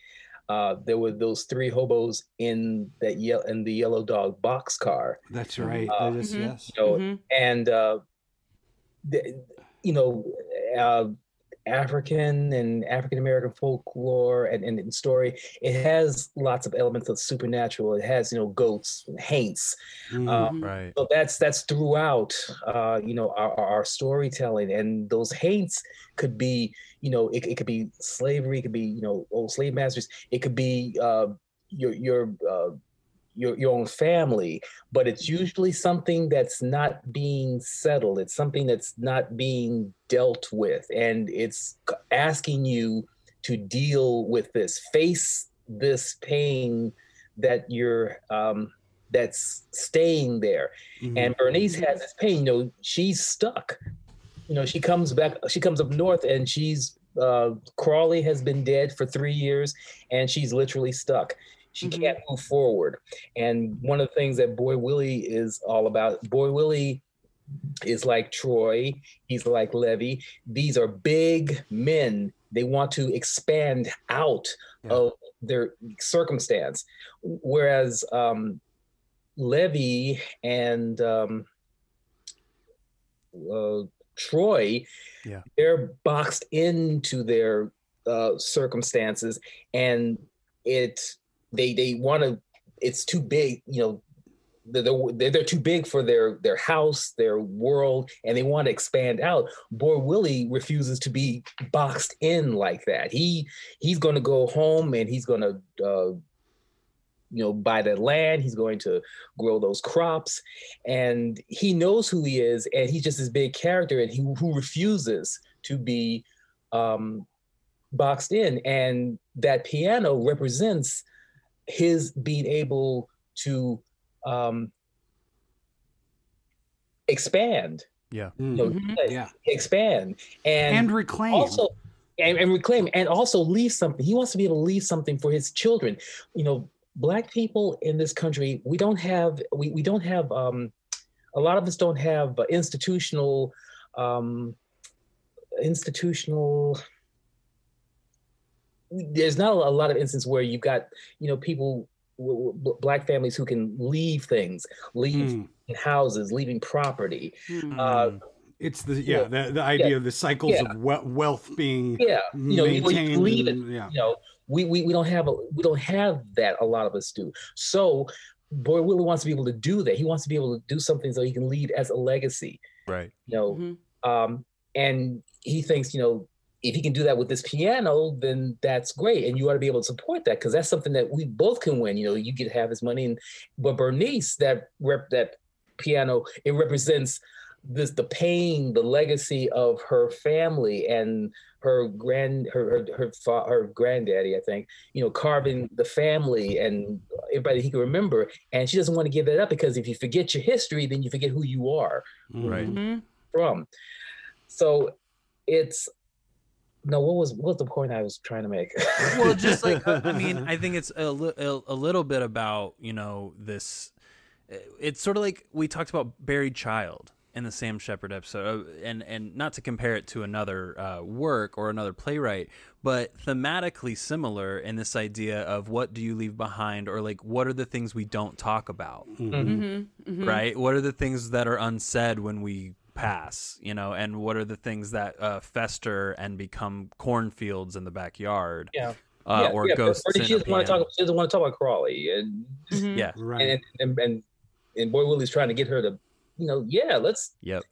Uh, there were those three hobos in that ye- in the yellow dog box car. that's right. uh, That is- mhm. yes. you know, Mhm. and uh, the, you know, uh, African and African American folklore and, and, and story. It has lots of elements of supernatural. It has you know goats, and haints, Mhm. uh, Right. so that's that's throughout uh you know our, our our storytelling and those hates could be you know it, it could be slavery it could be you know old slave masters it could be uh your your uh your, your own family but it's usually something that's not being settled it's something that's not being dealt with and it's asking you to deal with this face this pain that you're um that's staying there Mhm. and Bernice has this pain. You know, she's stuck. You know, she comes back. She comes up north, and she's uh, Crawley has been dead for three years, and she's literally stuck. She Mhm. can't move forward. And one of the things that Boy Willie is all about, Boy Willie is like Troy. He's like Levee. These are big men. They want to expand out Yeah. of their circumstance, whereas um, Levee and um, uh, Troy, Yeah. they're boxed into their uh, circumstances, and it they they want to. It's too big, you know. They're, they're, too big for their their house, their world, and they want to expand out. Boy Willie refuses to be boxed in like that. He he's going to go home and he's going to uh, you know buy the land he's going to grow those crops and he knows who he is and he's just this big character and he who refuses to be um boxed in and that piano represents his being able to um expand Yeah. you know, Mhm. yeah. expand and, And reclaim. also and, and reclaim and also leave something he wants to be able to leave something for his children you know black people in this country we don't have we, we don't have um a lot of us don't have uh, institutional um institutional there's not a lot of instances where you've got you know people w- w- black families who can leave things leave Mm. houses leaving property Mhm. uh, It's the yeah, Yeah. the, the idea Yeah. of the cycles Yeah. of we- wealth being yeah you know you, you maintained. leave it yeah. you know we, we we don't have a, we don't have that a lot of us do so Boy Willie wants to be able to do that. He wants to be able to do something so he can leave as a legacy. Right. You know, Mhm. um, and he thinks, you know, if he can do that with this piano, then that's great, and you ought to be able to support that because that's something that we both can win. You know, you get to have his money, and but Bernice, that rep that piano, it represents this the pain, the legacy of her family and her grand her her her, fa- her granddaddy, I think, you know, carving the family and everybody he can remember, and she doesn't want to give that up because if you forget your history, then you forget who you are Right. Mhm. from. So it's no. What was what was the point I was trying to make? [laughs] well just like i mean [laughs] i think it's a, li- a, a little bit about you know this uh, it's sort of like we talked about buried child in the sam shepard episode uh, and and not to compare it to another uh, work or another playwright but thematically similar in this idea of what do you leave behind or like what are the things we don't talk about Mhm. Mhm. right what are the things that are unsaid when we pass you know and what are the things that uh, fester and become cornfields in the backyard Yeah. uh, Yeah, or yeah, ghosts Bernie, in she a doesn't want to talk. She doesn't want to talk about Crawley, and Mhm. yeah Right. and, and and and Boy Willie's trying to get her to, you know, yeah, let's. yep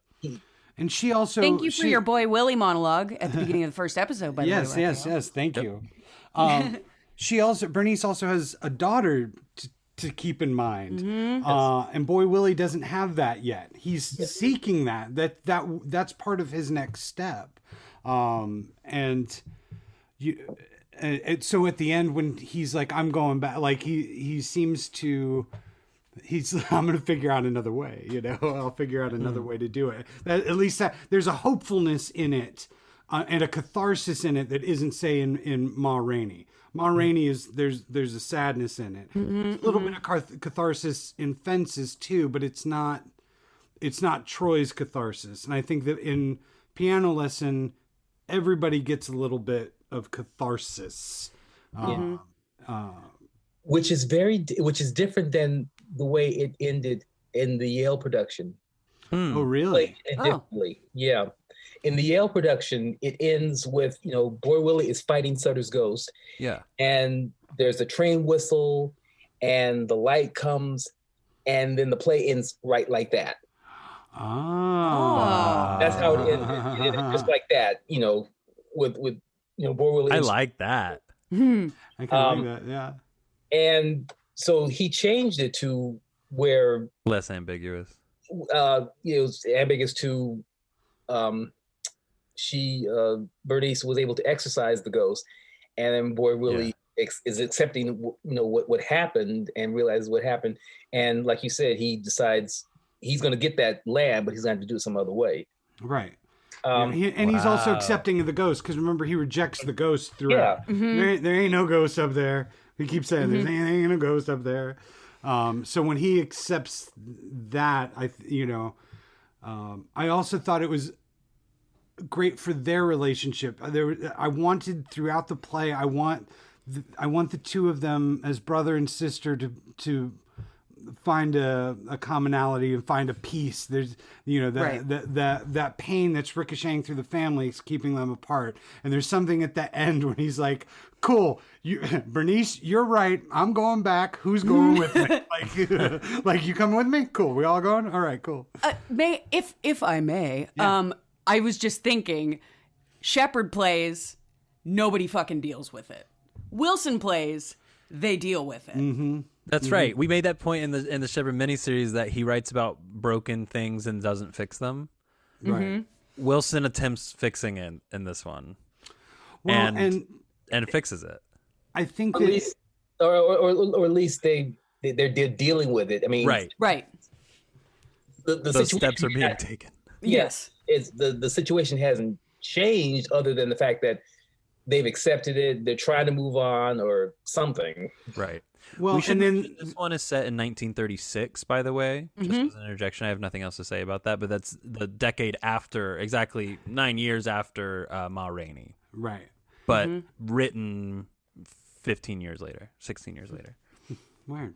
And she also Thank you for she- your boy Willie monologue at the beginning of the first episode. By the yes, way, yes, Rafeal. yes. Thank you. [laughs] Um, she also Bernice also has a daughter to, to keep in mind, Mm-hmm. uh, and boy Willie doesn't have that yet. He's seeking that. That that that's part of his next step. Um, and you, and, so at the end when he's like, "I'm going back," like he he seems to he's [laughs] i'm going to figure out another way you know [laughs] i'll figure out another way to do it that, at least that there's a hopefulness in it uh, and a catharsis in it that isn't say in in ma rainey ma rainey is there's there's a sadness in it. A little bit of cath- catharsis in fences too but it's not it's not troy's catharsis. And i think that in piano lesson everybody gets a little bit of catharsis. Uh, uh, Which is very, which is different than the way it ended in the Yale production. Hmm. oh really? Like, Oh. yeah. In the Yale production, it ends with you know Boy Willie is fighting Sutter's ghost, yeah and there's a train whistle, and the light comes, and then the play ends right like that. Ah, That's how it ended. It ended just like that, you know, with with you know Boy Willie. i like that Hmm. I can Um, believe that. Yeah. and so he changed it to where less ambiguous uh you know ambiguous to um she uh bernice was able to exorcise the ghost and then boy willie ex- is accepting you know what what happened and realizes what happened and like you said he decides he's going to get that land but he's going to have to do it some other way Right. um He- and he's also accepting of the ghost because remember he rejects the ghost throughout. yeah Mhm. There, ain't- there ain't no ghost up there. He keeps saying there's ain't, ain't no ghost up there. Um, so when he accepts that, I you know, um, I also thought it was great for their relationship. Uh, There, I wanted throughout the play. I want, the, I want the two of them as brother and sister to to find a, a commonality and find a peace. There's, you know, that, Right. that, that, that pain that's ricocheting through the family is keeping them apart. And there's something at the end when he's like, cool, you, [laughs] Bernice, you're right. I'm going back. Who's going with me? [laughs] like, [laughs] like you coming with me? Cool. We all going? All right, cool. Uh, may if if I may, um, I was just thinking, Shepard plays, nobody fucking deals with it. Wilson plays, they deal with it. Mm-hmm. That's right. We made that point in the in the Shepard miniseries that he writes about broken things and doesn't fix them. Right. Wilson attempts fixing it in this one Well, And- and, and fixes it. I think at that least or, or, or, or at least they, they they're, they're dealing with it i mean Right. Right. the, the Those steps are being ha- taken. Yes. It's the the situation hasn't changed other than the fact that they've accepted it they're trying to move on or something Right. well, we and then this one is set in 1936, by the way. Just Mhm. as an interjection, I have nothing else to say about that. But that's the decade after, exactly nine years after uh, Ma Rainey, right. but Mm-hmm. written 15 years later, 16 years later. Weird.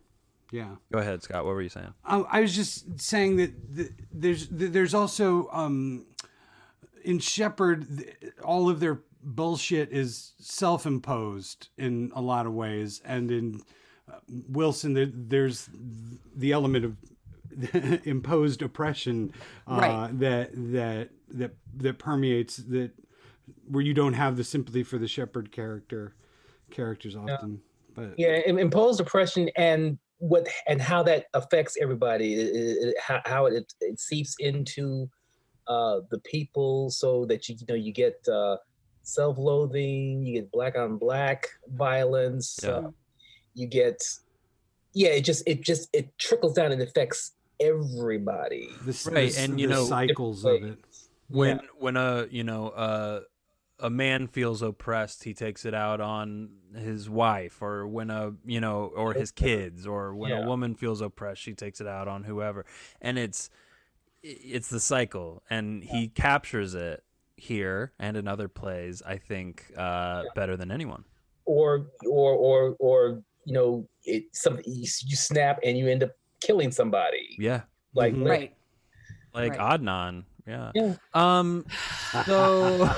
Yeah. Go ahead, Scott. What were you saying? I, I was just saying that th there's th there's also um, in Shepard th- all of their bullshit is self-imposed in a lot of ways, and in uh, Wilson, there, there's the element of [laughs] imposed oppression uh, Right. that that that that permeates that where you don't have the sympathy for the shepard character characters often. But yeah imposed oppression and what and how that affects everybody it, it- it- how, how it, it seeps into uh the people so that you, you know you get uh self-loathing you get black on black violence Yeah. uh, you get yeah it just it just it trickles down and affects everybody the, Right, the- and, you the know, cycles of it. when Yeah. when a you know uh, a man feels oppressed he takes it out on his wife or when a you know or his kids or when a woman feels oppressed she takes it out on whoever. And it's it's the cycle. And he captures it here and in other plays i think uh better than anyone. Or or or or you know it some you, you snap and you end up killing somebody. Yeah. Like Mhm. Right. like Right. adnan yeah Yeah. um so [laughs]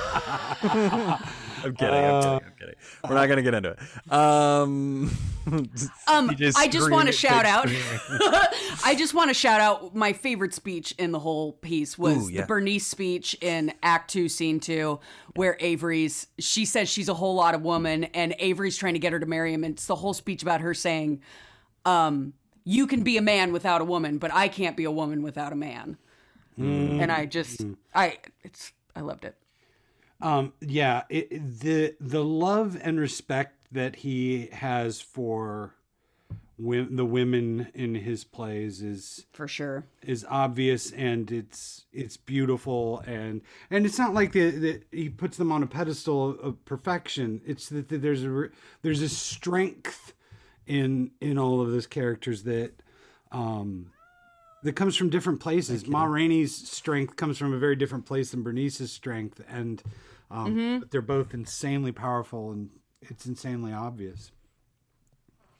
I'm kidding, I'm kidding, I'm kidding. We're not gonna get into it. Um, [laughs] Um, CJ I just want to shout out. [laughs] I just want to shout out my favorite speech in the whole piece was Ooh, yeah. the Bernice speech in Act Two, Scene Two, where Avery's she says she's a whole lot of woman, and Avery's trying to get her to marry him, and it's the whole speech about her saying, um, "You can be a man without a woman, but I can't be a woman without a man." And I just, I, it's, I loved it. Um, yeah, it, the the love and respect that he has for wi- the women in his plays is For sure. is obvious and it's it's beautiful and and it's not like the, the he puts them on a pedestal of, of perfection. It's that that there's a there's a strength in in all of those characters that um that comes from different places. Ma Rainey's strength comes from a very different place than Bernice's strength, and um, but they're both insanely powerful, and it's insanely obvious.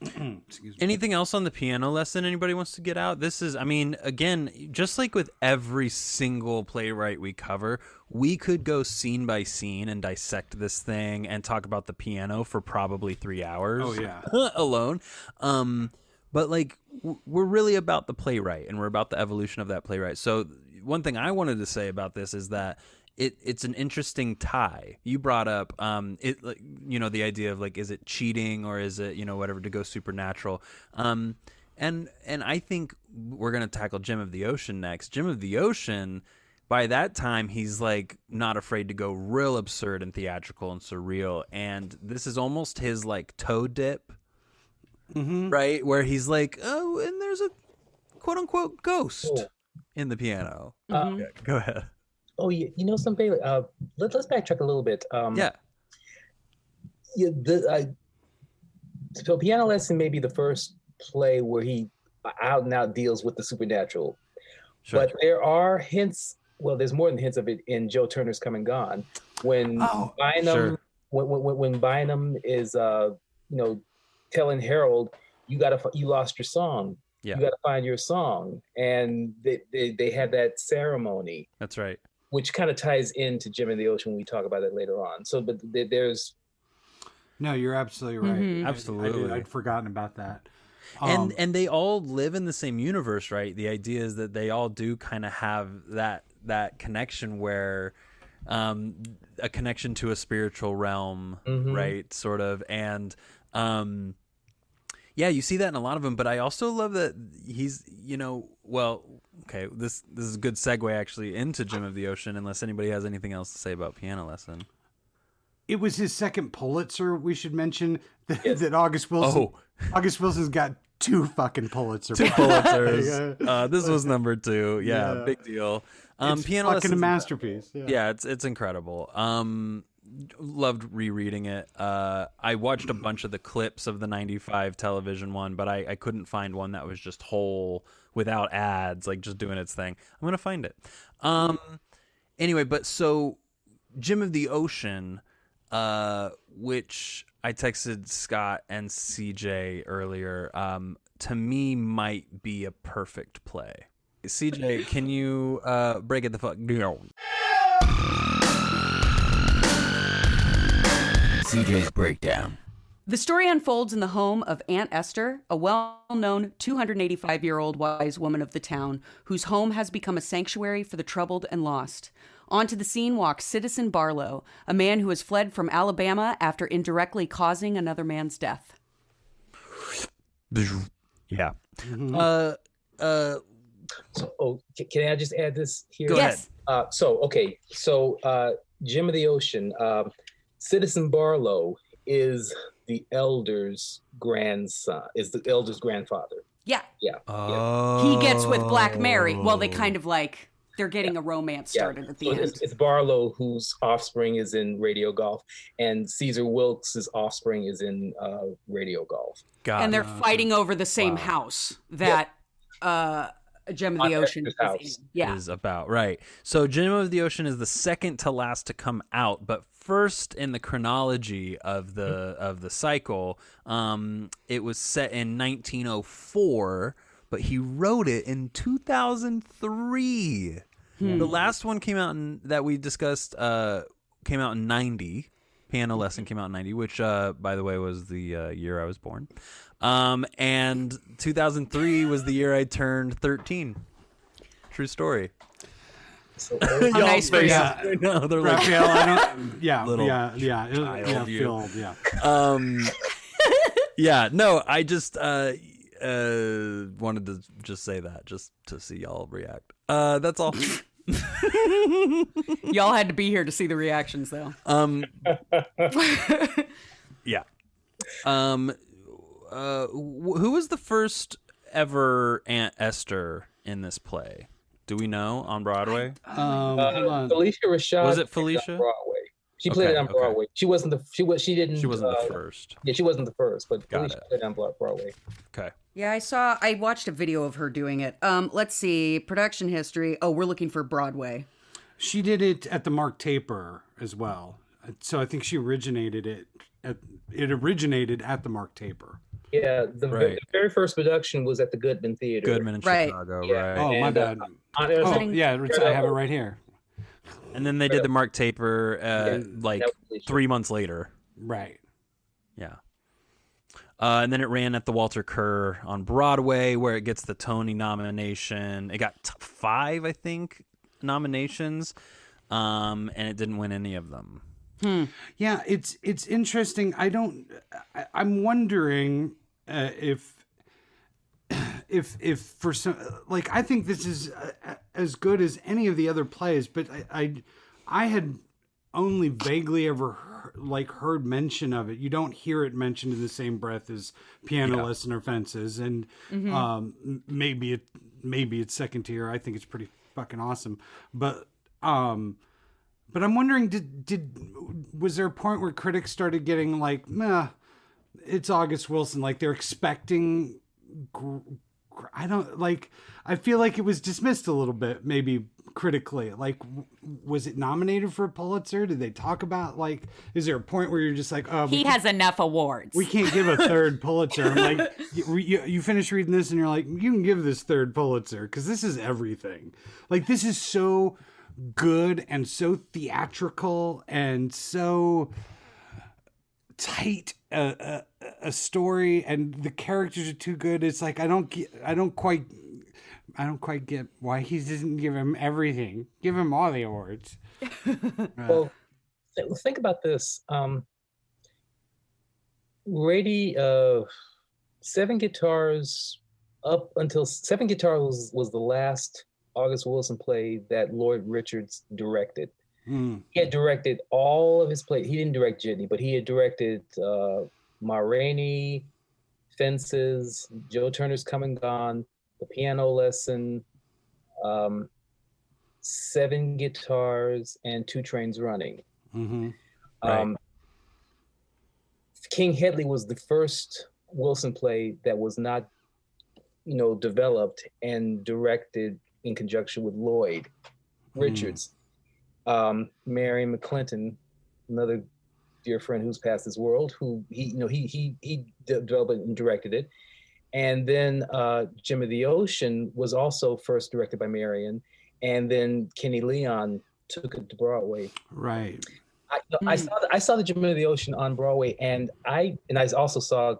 [clears throat] Excuse me. Anything else on the piano lesson anybody wants to get out? This is, I mean, again, just like with every single playwright we cover, we could go scene by scene and dissect this thing and talk about the piano for probably three hours. Oh, yeah. [laughs] alone. Um, but like, we're really about the playwright and we're about the evolution of that playwright. So, one thing I wanted to say about this is that it it's an interesting tie. You brought up um it like you know the idea of like is it cheating or is it you know whatever to go supernatural. Um and and I think we're going to tackle Gem of the Ocean next. Gem of the Ocean by that time he's like not afraid to go real absurd and theatrical and surreal and this is almost his like toe dip right? Where he's like oh and there's a quote unquote ghost Oh. in the piano. Uh, Yeah, go ahead. Oh you, you know something uh let, let's backtrack a little bit um yeah. yeah, the, uh, so piano lesson may be the first play where he out and out deals with the supernatural. Sure. But there are hints well there's more than hints of it in joe turner's come and gone. When Oh, bynum sure. when, when, when bynum is uh you know telling harold you gotta you lost your song Yeah. you gotta find your song and they they, they had that ceremony that's right which kind of ties into gem in the ocean when we talk about it later on so but there's No, you're absolutely right. Mhm. I- I, Absolutely. did, I'd forgotten about that. and Um, and they all live in the same universe right the idea is that they all do kind of have that that connection where um a connection to a spiritual realm Mhm. right sort of and um yeah you see that in a lot of them but i also love that he's you know well okay this this is a good segue actually into gem of the ocean unless anybody has anything else to say about piano lesson it was his second Pulitzer. We should mention [laughs] that, that August Wilson. oh August Wilson's got two fucking Pulitzer. two pulitzers [laughs] Yeah. uh this was number two yeah, Yeah. big deal um It's piano fucking a masterpiece. Yeah. yeah it's it's incredible um loved rereading it. Uh i watched a bunch of the clips of the 95 television one but i i couldn't find one that was just whole without ads like just doing its thing. I'm gonna find it. Um anyway but so gem of the ocean uh which i texted scott and cj earlier um to me might be a perfect play. Cj can you uh break it the fuck down CJ's Breakdown. The story unfolds in the home of Aunt Ester, a well known 285 year old wise woman of the town, whose home has become a sanctuary for the troubled and lost. Onto the scene walks Citizen Barlow, a man who has fled from Alabama after indirectly causing another man's death. Yeah. Uh, uh, So, oh, can I just add this here? Go yes. Uh, so, okay. So, uh, Gem of the Ocean, um, Citizen Barlow is the elder's grandson, is the elder's grandfather. Yeah. Yeah. oh. He gets with Black Mary. Well, they kind of like, they're getting a romance Yeah. started at the So end. it's, it's Barlow whose offspring is in radio golf, and Caesar Wilks's offspring is in uh, radio golf. Got and they're fighting over the same Wow. house that uh Gem of the Ocean is Ester's house. in. Yeah. is about right. So, Gem of the Ocean is the second to last to come out, but first in the chronology of the of the cycle. Um, it was set in 1904, but he wrote it in 2003. The last one came out in, that we discussed uh, came out in 90. Piano Lesson came out in 90, which, uh, by the way, was the uh, year I was born. Um, and 2003 was the year I turned 13. True story. So [laughs] How nice for you. Yeah. [laughs] No, they're like, Rafeal, I don't. [laughs] Yeah, Little yeah, yeah, it- yeah, child yeah. um, yeah, no, I just uh, uh, wanted to just say that just to see y'all react. Uh, that's all. Y'all had to be here to see the reactions though. Um, yeah. Um, uh, who was the first ever Aunt Ester in this play? Do we know on Broadway? Um, uh, on. Phylicia Rashad Was it Phylicia? Broadway. She played Okay, it on okay. Broadway. She wasn't the she was she didn't She wasn't uh, the first. Yeah, she wasn't the first, but Got Phylicia it. played on Broadway. Okay. Yeah, I saw I watched a video of her doing it. Um, let's see, production history. Oh, we're looking for Broadway. She did it at the Mark Taper as well. So I think she originated it. At, it originated at the Mark Taper. Yeah, the, Right. the very first production was at the Goodman Theater. Goodman in Right. Chicago, Yeah. right? Oh my And, uh, bad. On- it was Oh yeah, I have it right here. And then they did the Mark Taper, uh, Yeah, like that was Phylicia. three months later. Right. Yeah. Uh, and then it ran at the Walter Kerr on Broadway, where it gets the Tony nomination. It got t- five, I think, nominations, um, and it didn't win any of them. Hmm. Yeah, it's it's interesting. I don't. I, I'm wondering uh, if [clears throat] if if for some like I think this is uh, as good as any of the other plays, but I I, I had only vaguely ever heard, like heard mention of it. You don't hear it mentioned in the same breath as piano lesson or fences, and um, maybe it maybe it's second tier. I think it's pretty fucking awesome, but um. But I'm wondering, did did was there a point where critics started getting like, meh, it's August Wilson, like they're expecting, gr- gr- I don't like, I feel like it was dismissed a little bit, maybe critically. Like, w- was it nominated for a Pulitzer? Did they talk about like, is there a point where you're just like, oh, He has enough awards. we can't give a third [laughs] Pulitzer? I'm like, you, you, you finish reading this and you're like, you can give this third Pulitzer because this is everything. Like, this is so good and so theatrical and so tight a, a, story and the characters are too good it's like i don't get i don't quite i don't quite get why he doesn't give him everything give him all the awards [laughs] Well, th- think about this. Um, radio, uh, Seven Guitars, up until Seven Guitars was, was the last August Wilson play that Lloyd Richards directed. Mm, He had directed all of his plays. He didn't direct Jitney, but he had directed uh, Ma Rainey, Fences, Joe Turner's Come and Gone, The Piano Lesson, um, Seven Guitars, and Two Trains Running. hmm Right. Um, King Hedley was the first Wilson play that was not, you know, developed and directed in conjunction with Lloyd Richards. Um, Marion McClinton, another dear friend who's passed this world, who he, you know, he he he de- developed and directed it. And then uh, Gem of the Ocean was also first directed by Marion, and then Kenny Leon took it to Broadway. right I, no, I Mm. saw the, I saw the Gem of the Ocean on Broadway, and I and I also saw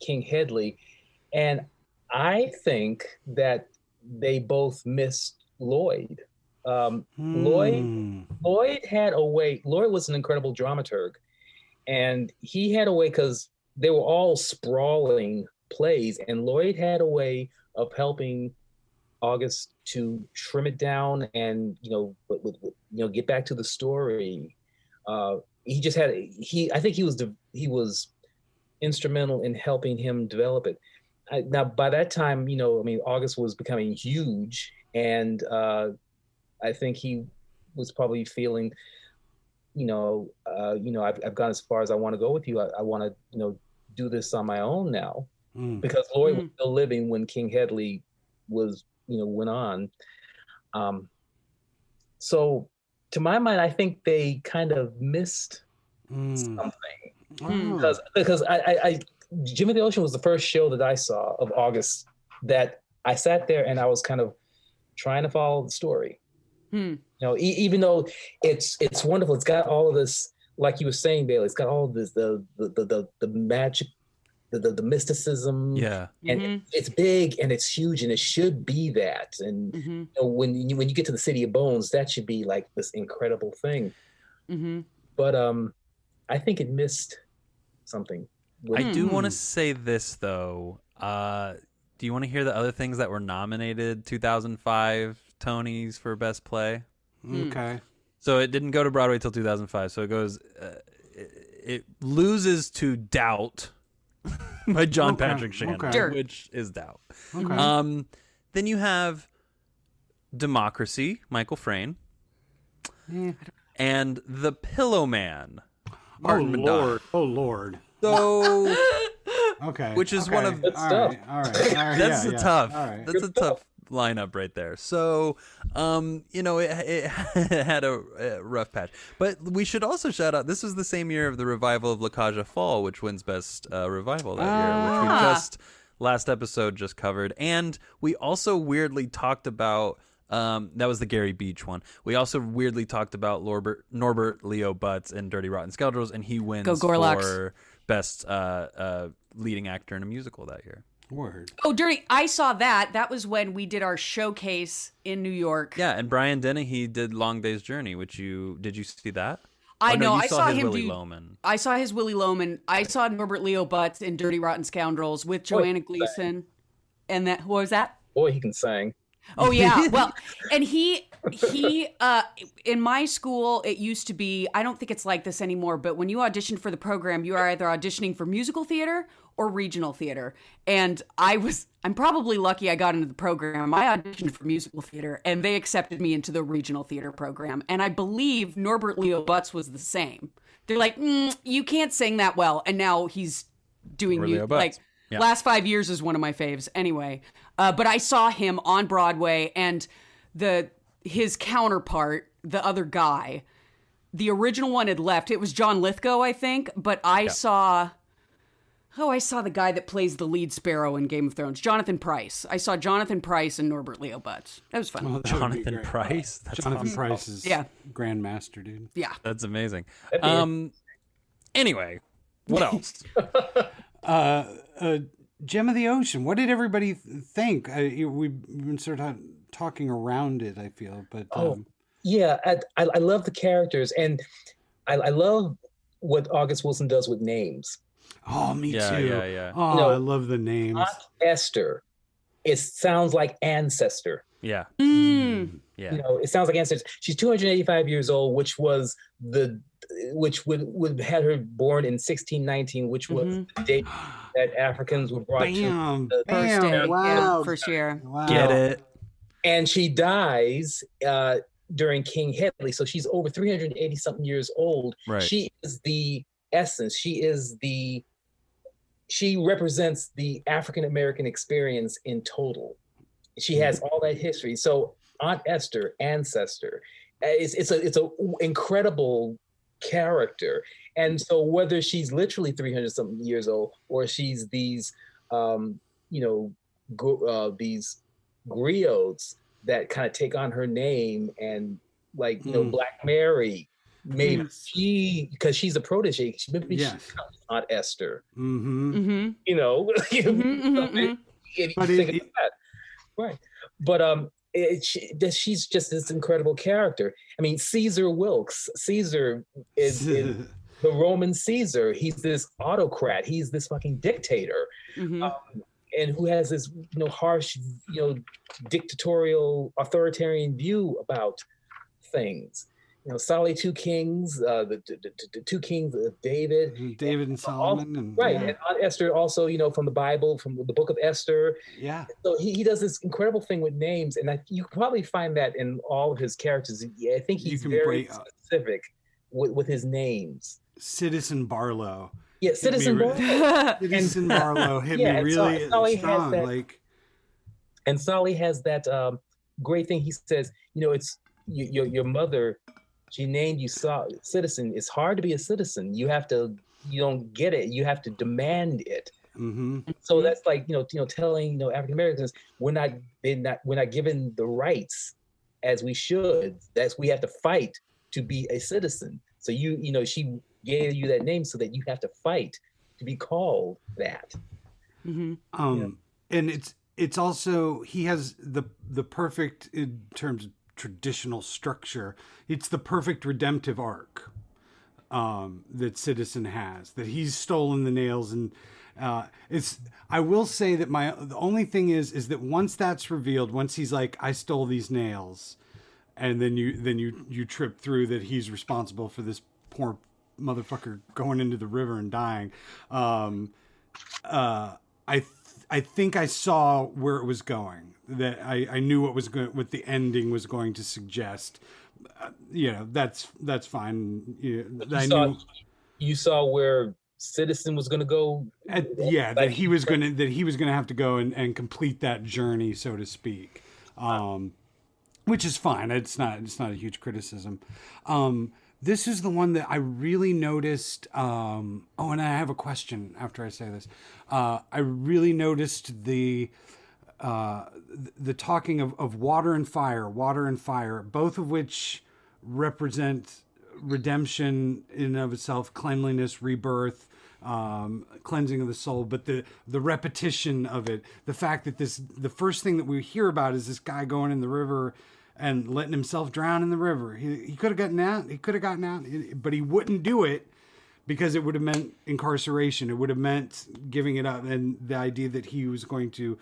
King Hedley, and I think that they both missed Lloyd. Um, Lloyd Hmm. Lloyd had a way. Lloyd was an incredible dramaturg, and he had a way because they were all sprawling plays, and Lloyd had a way of helping August to trim it down and you know, with, with, with- you know, get back to the story. Uh, he just had he. I think he was de- he was instrumental in helping him develop it. I, now, by that time, you know, I mean, August was becoming huge, and uh, I think he was probably feeling, you know, uh, you know, I've, I've gone as far as I want to go with you. I, I want to, you know, do this on my own now Hmm. because Lloyd was still living when King Hedley was, you know, went on. Um, so, to my mind, I think they kind of missed Hmm. something Oh. because because I, I, I Gem of the Ocean was the first show that I saw of August that I sat there and I was kind of trying to follow the story. Hmm. You know, e- even though it's it's wonderful, it's got all of this, like you were saying, Bailey. It's got all of this the the the the, the magic, the, the the mysticism. Yeah. and Mhm. it's big and it's huge and it should be that. And Mhm. you know, when you when you get to the City of Bones, that should be like this incredible thing. Mhm. But um, I think it missed something. with- I do want Hmm. to say this though. Uh, do you want to hear the other things that were nominated 2005 Tonys for Best Play? Okay. So it didn't go to Broadway till 2005. So it goes. Uh, it, it loses to Doubt [laughs] by John Okay, Patrick Shanley, okay. Which is Doubt. Okay. Um, then you have Democracy, Michael Frayn, Eh. and The Pillowman, oh Martin McDonagh. lord. Oh lord. So [laughs] Okay. Which is one okay. of- Good All stuff. right, All right. All right. [laughs] that's yeah, a yeah. tough. All right. That's a tough lineup right there. So, um, you know, it, it [laughs] had a, a rough patch. But we should also shout out. This was the same year of the revival of La Cage aux Folles, which wins best uh, revival that year, which we Ah. just last episode just covered, and we also weirdly talked about. Um, that was the Gary Beach one. We also weirdly talked about Norbert, Norbert Leo Butz and Dirty Rotten Scoundrels, and he wins Go Gorlocks. for best uh, uh, leading actor in a musical that year. Word. Oh, dirty! I saw that. That was when we did our showcase in New York. Yeah, and Brian Dennehy did Long Day's Journey, which you did you see that? I Oh, no, know. you I saw saw his him Willy do. Loman. I saw his Willy Loman. I saw Norbert Leo Butz in Dirty Rotten Scoundrels with Joanna Gleason. And that what was that? Boy, he can sing. Oh yeah. [laughs] Well, and he he uh in my school it used to be I don't think it's like this anymore, but when you auditioned for the program, you are either auditioning for musical theater or regional theater. And I was I'm probably lucky I got into the program. I auditioned for musical theater and they accepted me into the regional theater program. And I believe Norbert Leo Butz was the same. They're like, mm, you can't sing that well, and now he's doing Norbert mu- Leo Butz. like Yeah. last five years is one of my faves anyway uh, but i saw him on broadway and the his counterpart the other guy the original one had left it was john lithgow i think but i saw oh i saw the guy that plays the lead sparrow in game of thrones jonathan pryce i saw jonathan pryce and norbert leo butz that was fun Oh, that Jonathan great. Pryce. That's Jonathan awesome. Pryce is Yeah. Grandmaster, dude. yeah That's amazing. That'd Um. Anyway, what [laughs] else? Uh, uh, Gem of the Ocean. What did everybody think? Uh, we've been sort of talking around it. I feel, but Oh. um, Yeah, I, I, I love the characters, and I, I love what August Wilson does with names. Oh, me Yeah, too. yeah, yeah. Oh, No. I love the names. Aunt Ester, it sounds like ancestor. Yeah, Mm. yeah. You know, it sounds like ancestor. She's 285 years old, which was the which would would had her born in 1619, which was Mhm. the date that Africans were brought to. Bam, the- first bam, day wow, yeah, first year wow. Get it? and she dies uh, during King Hedley, so she's over 380 something years old. Right. She is the essence. She is the she represents the African American experience in total. She has all that history. So Aunt Ester, ancestor, uh, it's it's a it's a incredible character. And so whether she's literally 300 something years old or she's these um, you know gr- uh, these griots that kind of take on her name and like you know Mm. Black Mary maybe Yes. she because she's a protege. She maybe Yes. she's not Ester. Mm-hmm. Mm-hmm. You know, [laughs] if you But think it- right? But um, it, she, that she's just this incredible character. I mean, Caesar Wilks. Caesar is, is [laughs] the Roman Caesar. He's this autocrat. He's this fucking dictator. Mhm. um, and who has this you know harsh you know dictatorial authoritarian view about things you know Solly two kings uh the, the, the, the two kings of david David and Solomon and right yeah, and Aunt Ester also you know from the bible from the book of esther yeah. so he, he does this incredible thing with names and I, you probably find that in all of his characters yeah, i think he's very break- specific with, with his names Citizen Barlow. yeah citizen re- Barlow. [laughs] Citizen [laughs] Barlow hit Yeah, me really Solly has strong. that- Like and Solly has that um, great thing. He says, you know, it's you, your your mother. She named you so- citizen. It's hard to be a citizen. You have to. You don't get it. You have to demand it. hmm So that's like you know, you know, telling you know African Americans we're not they're not we're not given the rights as we should. That's we have to fight to be a citizen. So you you know she gave you that name so that you have to fight to be called that. Mhm. Um, and it's it's also he has the the perfect in terms of traditional structure. It's the perfect redemptive arc um, that Citizen has. That he's stolen the nails and. Uh, it's. I will say that my the only thing is is that once that's revealed, once he's like, I stole these nails, and then you then you you trip through that he's responsible for this poor motherfucker going into the river and dying. Um, uh, I I think I saw where it was going. That I, I knew what was going what the ending was going to suggest. Uh, you know that's that's fine. You saw, knew you saw where Citizen was going to go. at, yeah that he was gonna that he was gonna have to go and, and complete that journey, so to speak. Um, which is fine. It's not it's not a huge criticism. Um, this is the one that I really noticed. Um, oh, and I have a question after I say this. Uh, I really noticed the uh, the talking of, of water and fire, water and fire, both of which represent redemption in and of itself, cleanliness, rebirth, um, cleansing of the soul. But the the repetition of it, the fact that this the first thing that we hear about is this guy going in the river and letting himself drown in the river. He, he could have gotten out. He could have gotten out, but he wouldn't do it because it would have meant incarceration. It would have meant giving it up, and the idea that he was going to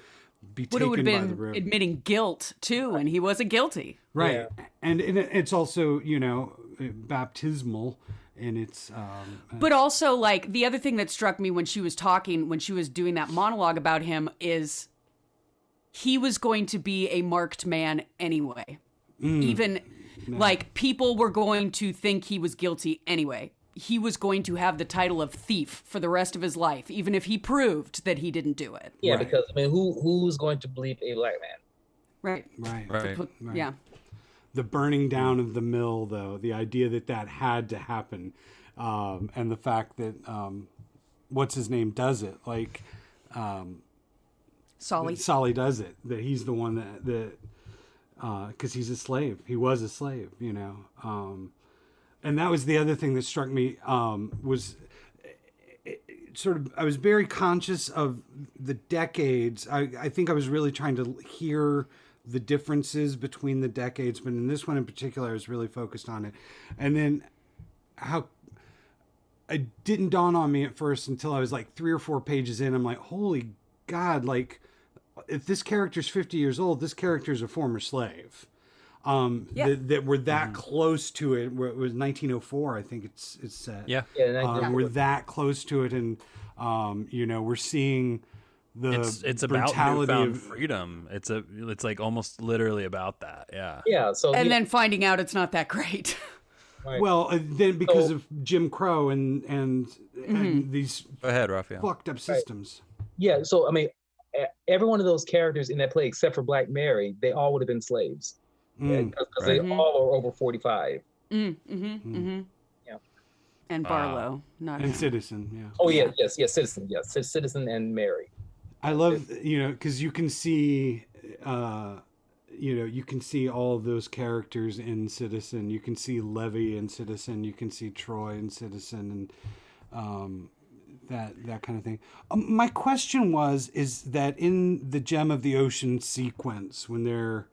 be Would have taken by the river. admitting guilt too, and he wasn't guilty. right? And, and it's also you know baptismal, and it's um, But also, like the other thing that struck me when she was talking, when she was doing that monologue about him, is he was going to be a marked man anyway. Even like people were going to think he was guilty anyway. He was going to have the title of thief for the rest of his life, even if he proved that he didn't do it. Yeah, Right. because I mean, who who's going to believe a black man? Right. right. Right. Put- Yeah. the burning down of the mill, though, the idea that that had to happen, um, and the fact that um, what's his name does it, like um, Solly. Solly does it, that he's the one that that because he's a slave, he was a slave, you know, um, and that was the other thing that struck me um, was sort of I was very conscious of the decades. I, I think I was really trying to hear the differences between the decades, but in this one in particular, I was really focused on it. And then how it didn't dawn on me at first until I was like three or four pages in. I'm like, holy God, like if this character's 50 years old, this character is a former slave. Um, Yeah. that, that we're that close to it. Where it was 1904, I think it's it's set. Yeah. Yeah, Um, we're that close to it, and um, you know, we're seeing the It's it's about brutality newfound of freedom. It's a it's like almost literally about that. Yeah. yeah. So And yeah, then finding out it's not that great. [laughs] right. well, uh, then because So- of Jim Crow and and, Mm-hmm. and these Go ahead, Rafeal. fucked up systems. yeah. So I mean, every one of those characters in that play, except for Black Mary, they all would have been slaves Mm. because right. they all are over forty-five. Mm, mm-hmm, mm-hmm. Yeah. And Barlow, not And Citizen, yeah. Oh yeah, yes, yes, Citizen, yes, Citizen and Mary. I love you know because you can see uh, you know, you can see all of those characters in Citizen. You can see Levee in Citizen. You can see Troy in Citizen, and um, that that kind of thing. Um, my question was, is that in the Gem of the Ocean sequence when they're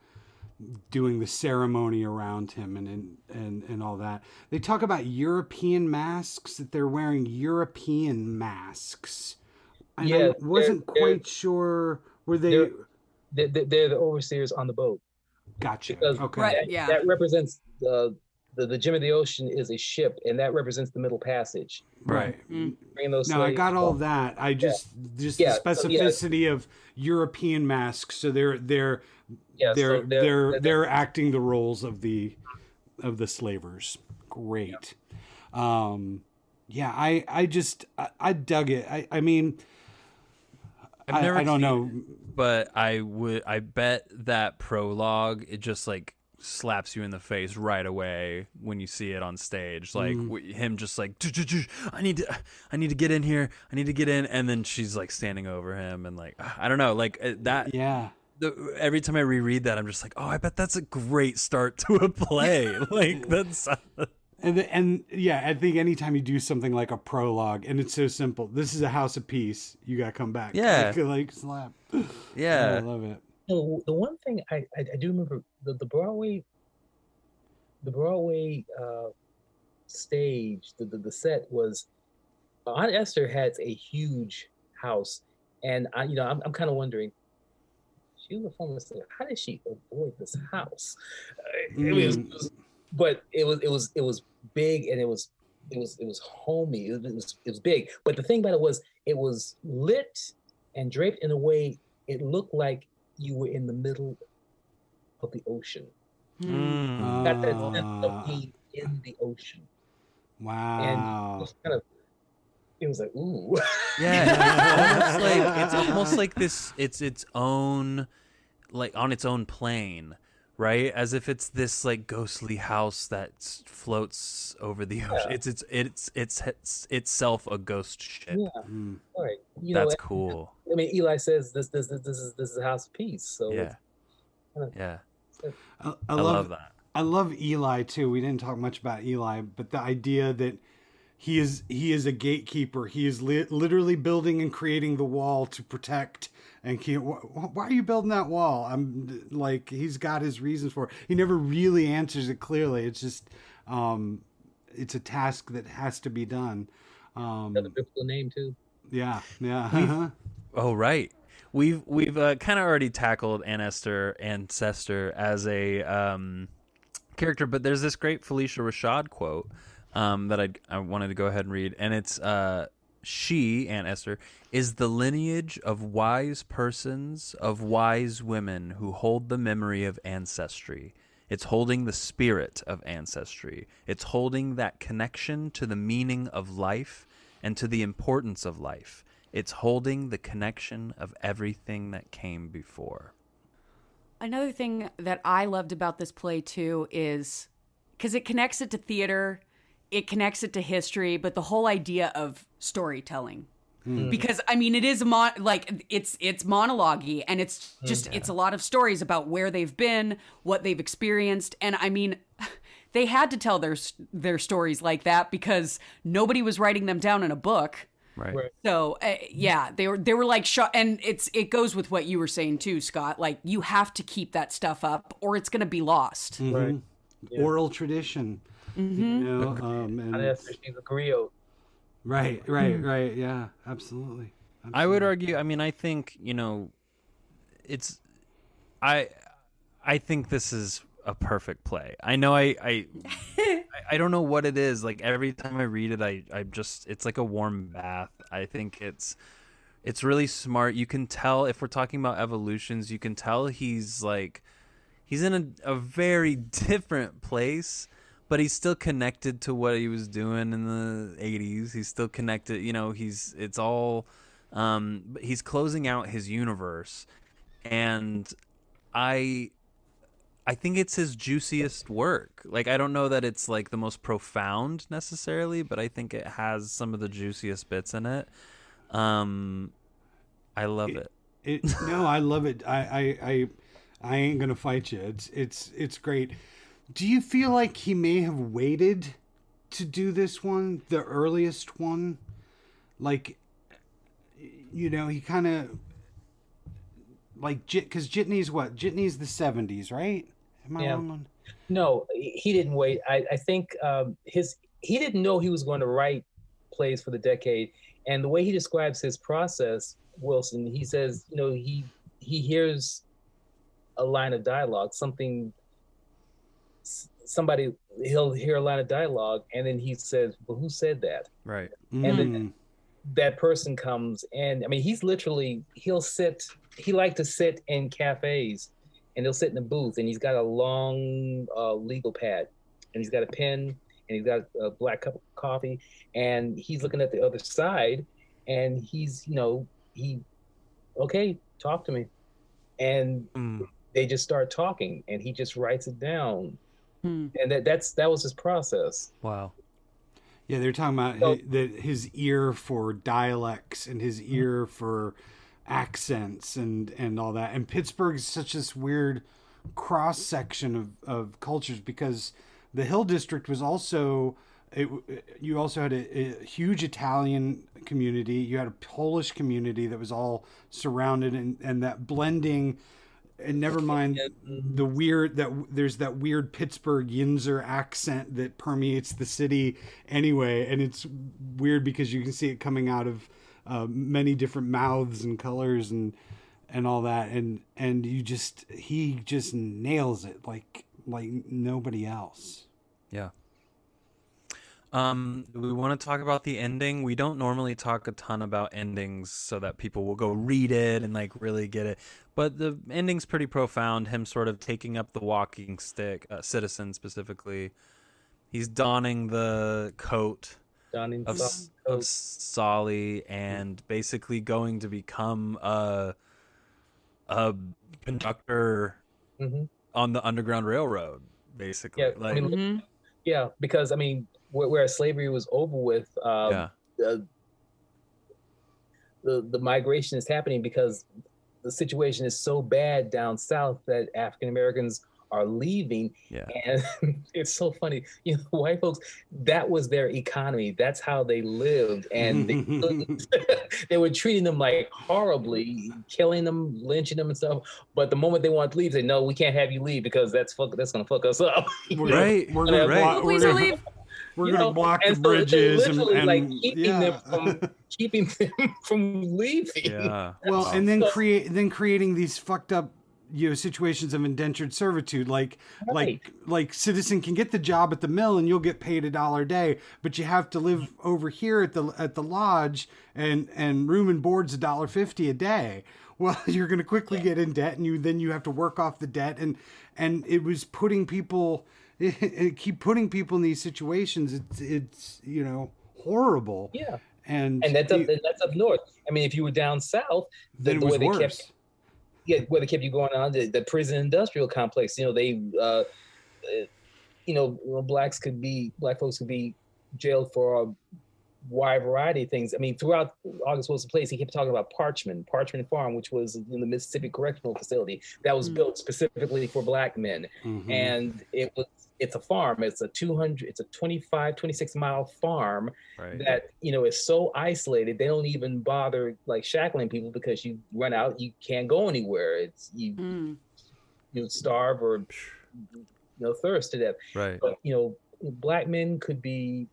doing the ceremony around him and and and, and all that, they talk about European masks that they're wearing European masks. And Yeah, I wasn't they're- quite sure were they. they're- They- they- They're the overseers on the boat. Gotcha. Because Okay. Right. yeah. that represents the, the the gem of the ocean is a ship, and that represents the Middle Passage. Right. Bringing those No, I got all of that. I just just Yeah, the so, yeah. specificity of European masks. So they're they're Yeah, they're, so they're they're acting the roles of the of the slavers. Great. Um yeah, I I just I, I dug it. I I mean I've I, never I don't seen know. it, but I would. I bet that prologue it just like slaps you in the face right away when you see it on stage. Like Mm. w- him just like I need to I need to get in here. I need to get in and then she's like standing over him and like [sighs] I don't know, like uh, that Yeah. the, every time I reread that I'm just like, "Oh, I bet that's a great start to a [laughs] play." like that's [laughs] And the, and yeah, I think anytime you do something like a prologue and it's so simple. This is a house of peace. You got to come back. Yeah. Like, [laughs] like slap. yeah I love it. No, the one thing I, I, I do remember the, the Broadway the Broadway uh, stage the, the the set was Aunt Ester had a huge house and I you know I'm, I'm kind of wondering she was a former singer how did she avoid this house Uh, it, was, Mm. it was but it was it was it was big and it was it was it was homey it was it was big but the thing about it was it was lit and draped in a way it looked like you were in the middle of the ocean Mm. got that sense of being in the ocean Wow. and it was kind of it was like ooh Yeah, [laughs] almost like it's [laughs] almost like this. It's its own, like on its own plane, right? As if it's this like ghostly house that floats over the ocean. It's it's it's it's it's itself a ghost ship. yeah Mm. all right you That's know cool. i mean eli says this this this, this is this is a house of peace so Yeah, kinda- yeah. I, I I, love, love that. I love Eli too. We didn't talk much about Eli, but the idea that he is he is a gatekeeper. He is li- literally building and creating the wall to protect. And keep, wh- why are you building that wall? I'm like he's got his reasons for it. He never really answers it clearly. It's just um, it's a task that has to be done. Um, another biblical name too yeah, yeah. [laughs] uh-huh. Oh right. We've we've uh, kind of already tackled Aunt Ester Ancestor as a um, character, but there's this great Phylicia Rashad quote um, that I I wanted to go ahead and read, and it's uh, she Aunt Ester is the lineage of wise persons of wise women who hold the memory of ancestry. It's holding the spirit of ancestry. It's holding that connection to the meaning of life and to the importance of life. It's holding the connection of everything that came before. Another thing that I loved about this play too is because it connects it to theater, it connects it to history, but the whole idea of storytelling. Hmm. Hmm. Because I mean, it is a mon- like it's it's monologue and it's hmm. just it's a lot of stories about where they've been, what they've experienced, and I mean, [sighs] they had to tell their their stories like that because nobody was writing them down in a book. Right. Right. So uh, yeah, they were they were like shot, and it's it goes with what you were saying too, Scott. Like you have to keep that stuff up, or it's gonna be lost. Mm-hmm. right Oral tradition. Mm-hmm. You mm-hmm. know, um, and Aunt Ester, griot right, right, mm-hmm. right. Yeah, absolutely. I would argue. I mean, I think you know, it's. I, I think this is a perfect play. I know. I. I, [laughs] I- I don't know what it is. Like every time I read it, I. I just. It's like a warm bath. I think it's. It's really smart. You can tell if we're talking about evolutions. You can tell he's like. He's in a, a very [laughs] different place, but he's still connected to what he was doing in the 80s. He's still connected, you know, he's it's all um but he's closing out his universe and I I think it's his juiciest work. Like I don't know that it's like the most profound necessarily, but I think it has some of the juiciest bits in it. Um I love it. It, no, I love it. I, I, I, I ain't gonna fight you. It's it's it's great. Do you feel like he may have waited to do this one, the earliest one? Like, you know, he kind of like because Jitney's what? Jitney's the seventies, right? Am I Yeah. wrong on? No, he didn't wait. I, I think um, his he didn't know he was going to write plays for the decade, and the way he describes his process, Wilson, he says, you know, he he hears a line of dialogue, something, somebody he'll hear a line of dialogue, and then he says, "Well, who said that?" Right. And then- Mm. that person comes and I mean he's literally he'll sit he like to sit in cafes and he'll sit in a booth and he's got a long uh, legal pad and he's got a pen and he's got a black cup of coffee and he's looking at the other side and he's you know he okay talk to me and Mm. they just start talking and he just writes it down Hmm. and that that's that was his process Wow. Yeah, they're talking about So- hi- that his ear for dialects and his Mm-hmm. ear for accents and and all that. And Pittsburgh's such this weird cross section of of cultures because the Hill District was also it, you also had a, a huge Italian community. You had a Polish community that was all surrounded, and and that blending. And never mind the weird that there's that weird Pittsburgh Yinzer accent that permeates the city anyway, and it's weird because you can see it coming out of uh, many different mouths and colors and and all that, and and you just he just nails it like like nobody else. Yeah. Um, we want to talk about the ending. We don't normally talk a ton about endings so that people will go read it and like really get it. But the ending's pretty profound. Him sort of taking up the walking stick, uh, citizen specifically. He's donning the coat Donning of South of Solly and basically going to become a a conductor Mhm. on the Underground Railroad. Basically, Yeah, I like mean, Mhm. Yeah, because I mean, where, where slavery was over with, um, yeah, the, the the migration is happening because the situation is so bad down south that African Americans are leaving, yeah. and [laughs] it's so funny. You know, [laughs] white folks that was their economy. That's how they lived, and they, [laughs] they were treating them like horribly, killing them, lynching them, and stuff. But the moment they want to leave, they no, we can't have you leave because that's fuck, that's gonna fuck us up. We're Right, We're gonna, right. block, we're Please gonna, leave. We're gonna know, block the so bridges and, and like, keeping yeah. them from [laughs] keeping them from leaving. Yeah. well and then So- create then creating these fucked up you know situations of indentured servitude like like like citizen can get the job at the mill and you'll get paid a dollar a day but you have to live over here at the at the lodge and and room and board's a dollar fifty a day well [laughs] you're going to quickly get in debt and you then you have to work off the debt and and it was putting people it, keep putting people in these situations it's it's you know horrible Yeah. and And that's up it- that's up north. I mean, if you were down south, the, then it the was way they worse kept yeah, where they kept you going on the, the prison industrial complex. You know, they, uh, uh, you know, blacks could be black folks could be jailed for a wide variety of things. I mean, throughout August Wilson Place, he kept talking about Parchman, Parchman Farm, which was in the Mississippi Correctional Facility that was Mm. built specifically for black men, Mhm. and it was. It's a farm. It's a 200. It's a 25, 26 mile farm Right. that you know is so isolated they don't even bother like shackling people because you run out you can't go anywhere it's you Mm. you starve or you know thirst to death Right. but you know black men could be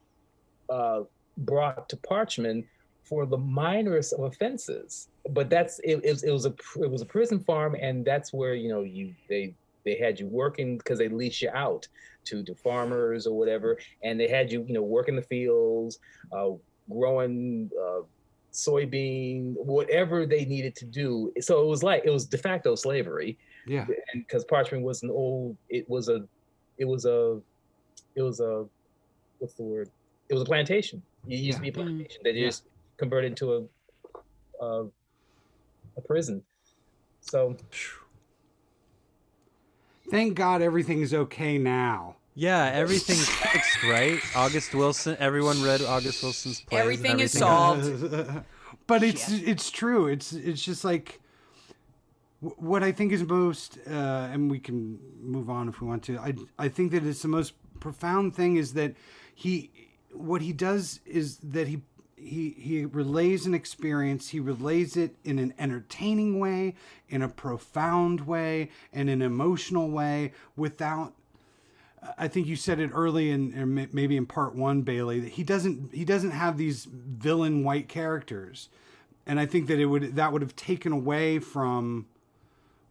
uh, brought to Parchman for the minorest of offenses but that's it, it, was- it was a it was a prison farm and that's where you know you they they had you working because they lease you out to to farmers or whatever and they had you you know work in the fields uh, growing uh, soybean whatever they needed to do. So it was like it was de facto slavery. Yeah. And because Parchman was an old it was a it was a it was a what's the word? It was a plantation. It used to be a Mm. plantation that Yeah. just converted into a a, a prison. So Thank God everything's okay now. Yeah, everything's fixed, right? August Wilson. Everyone read August Wilson's plays. and Everything is solved. [laughs] but it's it's true. It's it's just like what I think is most, uh, and we can move on if we want to. I I think that it's the most profound thing is that he, what he does is that he he he relays an experience. He relays it in an entertaining way, in a profound way, in an emotional way, without I think you said it early in, maybe in part one, Bailey, that he doesn't he doesn't have these villain white characters, and I think that it would that would have taken away from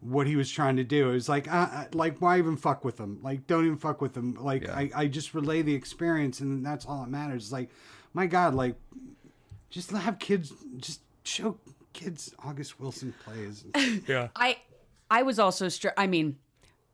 what he was trying to do. It was like, uh, like why even fuck with them? Like don't even fuck with them. Like Yeah. I, I just relay the experience, and that's all that matters. It's like, my God, like just have kids just show kids August Wilson plays. [laughs] Yeah. I I was also str- I mean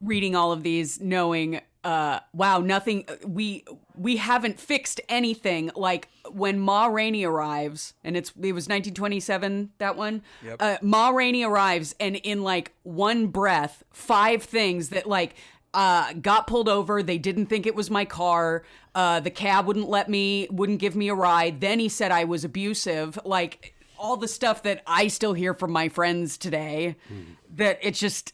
reading all of these knowing uh wow nothing we we haven't fixed anything like when Ma Rainey arrives and it's it was 1927 that one Yep. uh Ma Rainey arrives and in like one breath five things that like uh, got pulled over. They didn't think it was my car. Uh, the cab wouldn't let me, wouldn't give me a ride. Then he said I was abusive. Like all the stuff that I still hear from my friends today. That it's just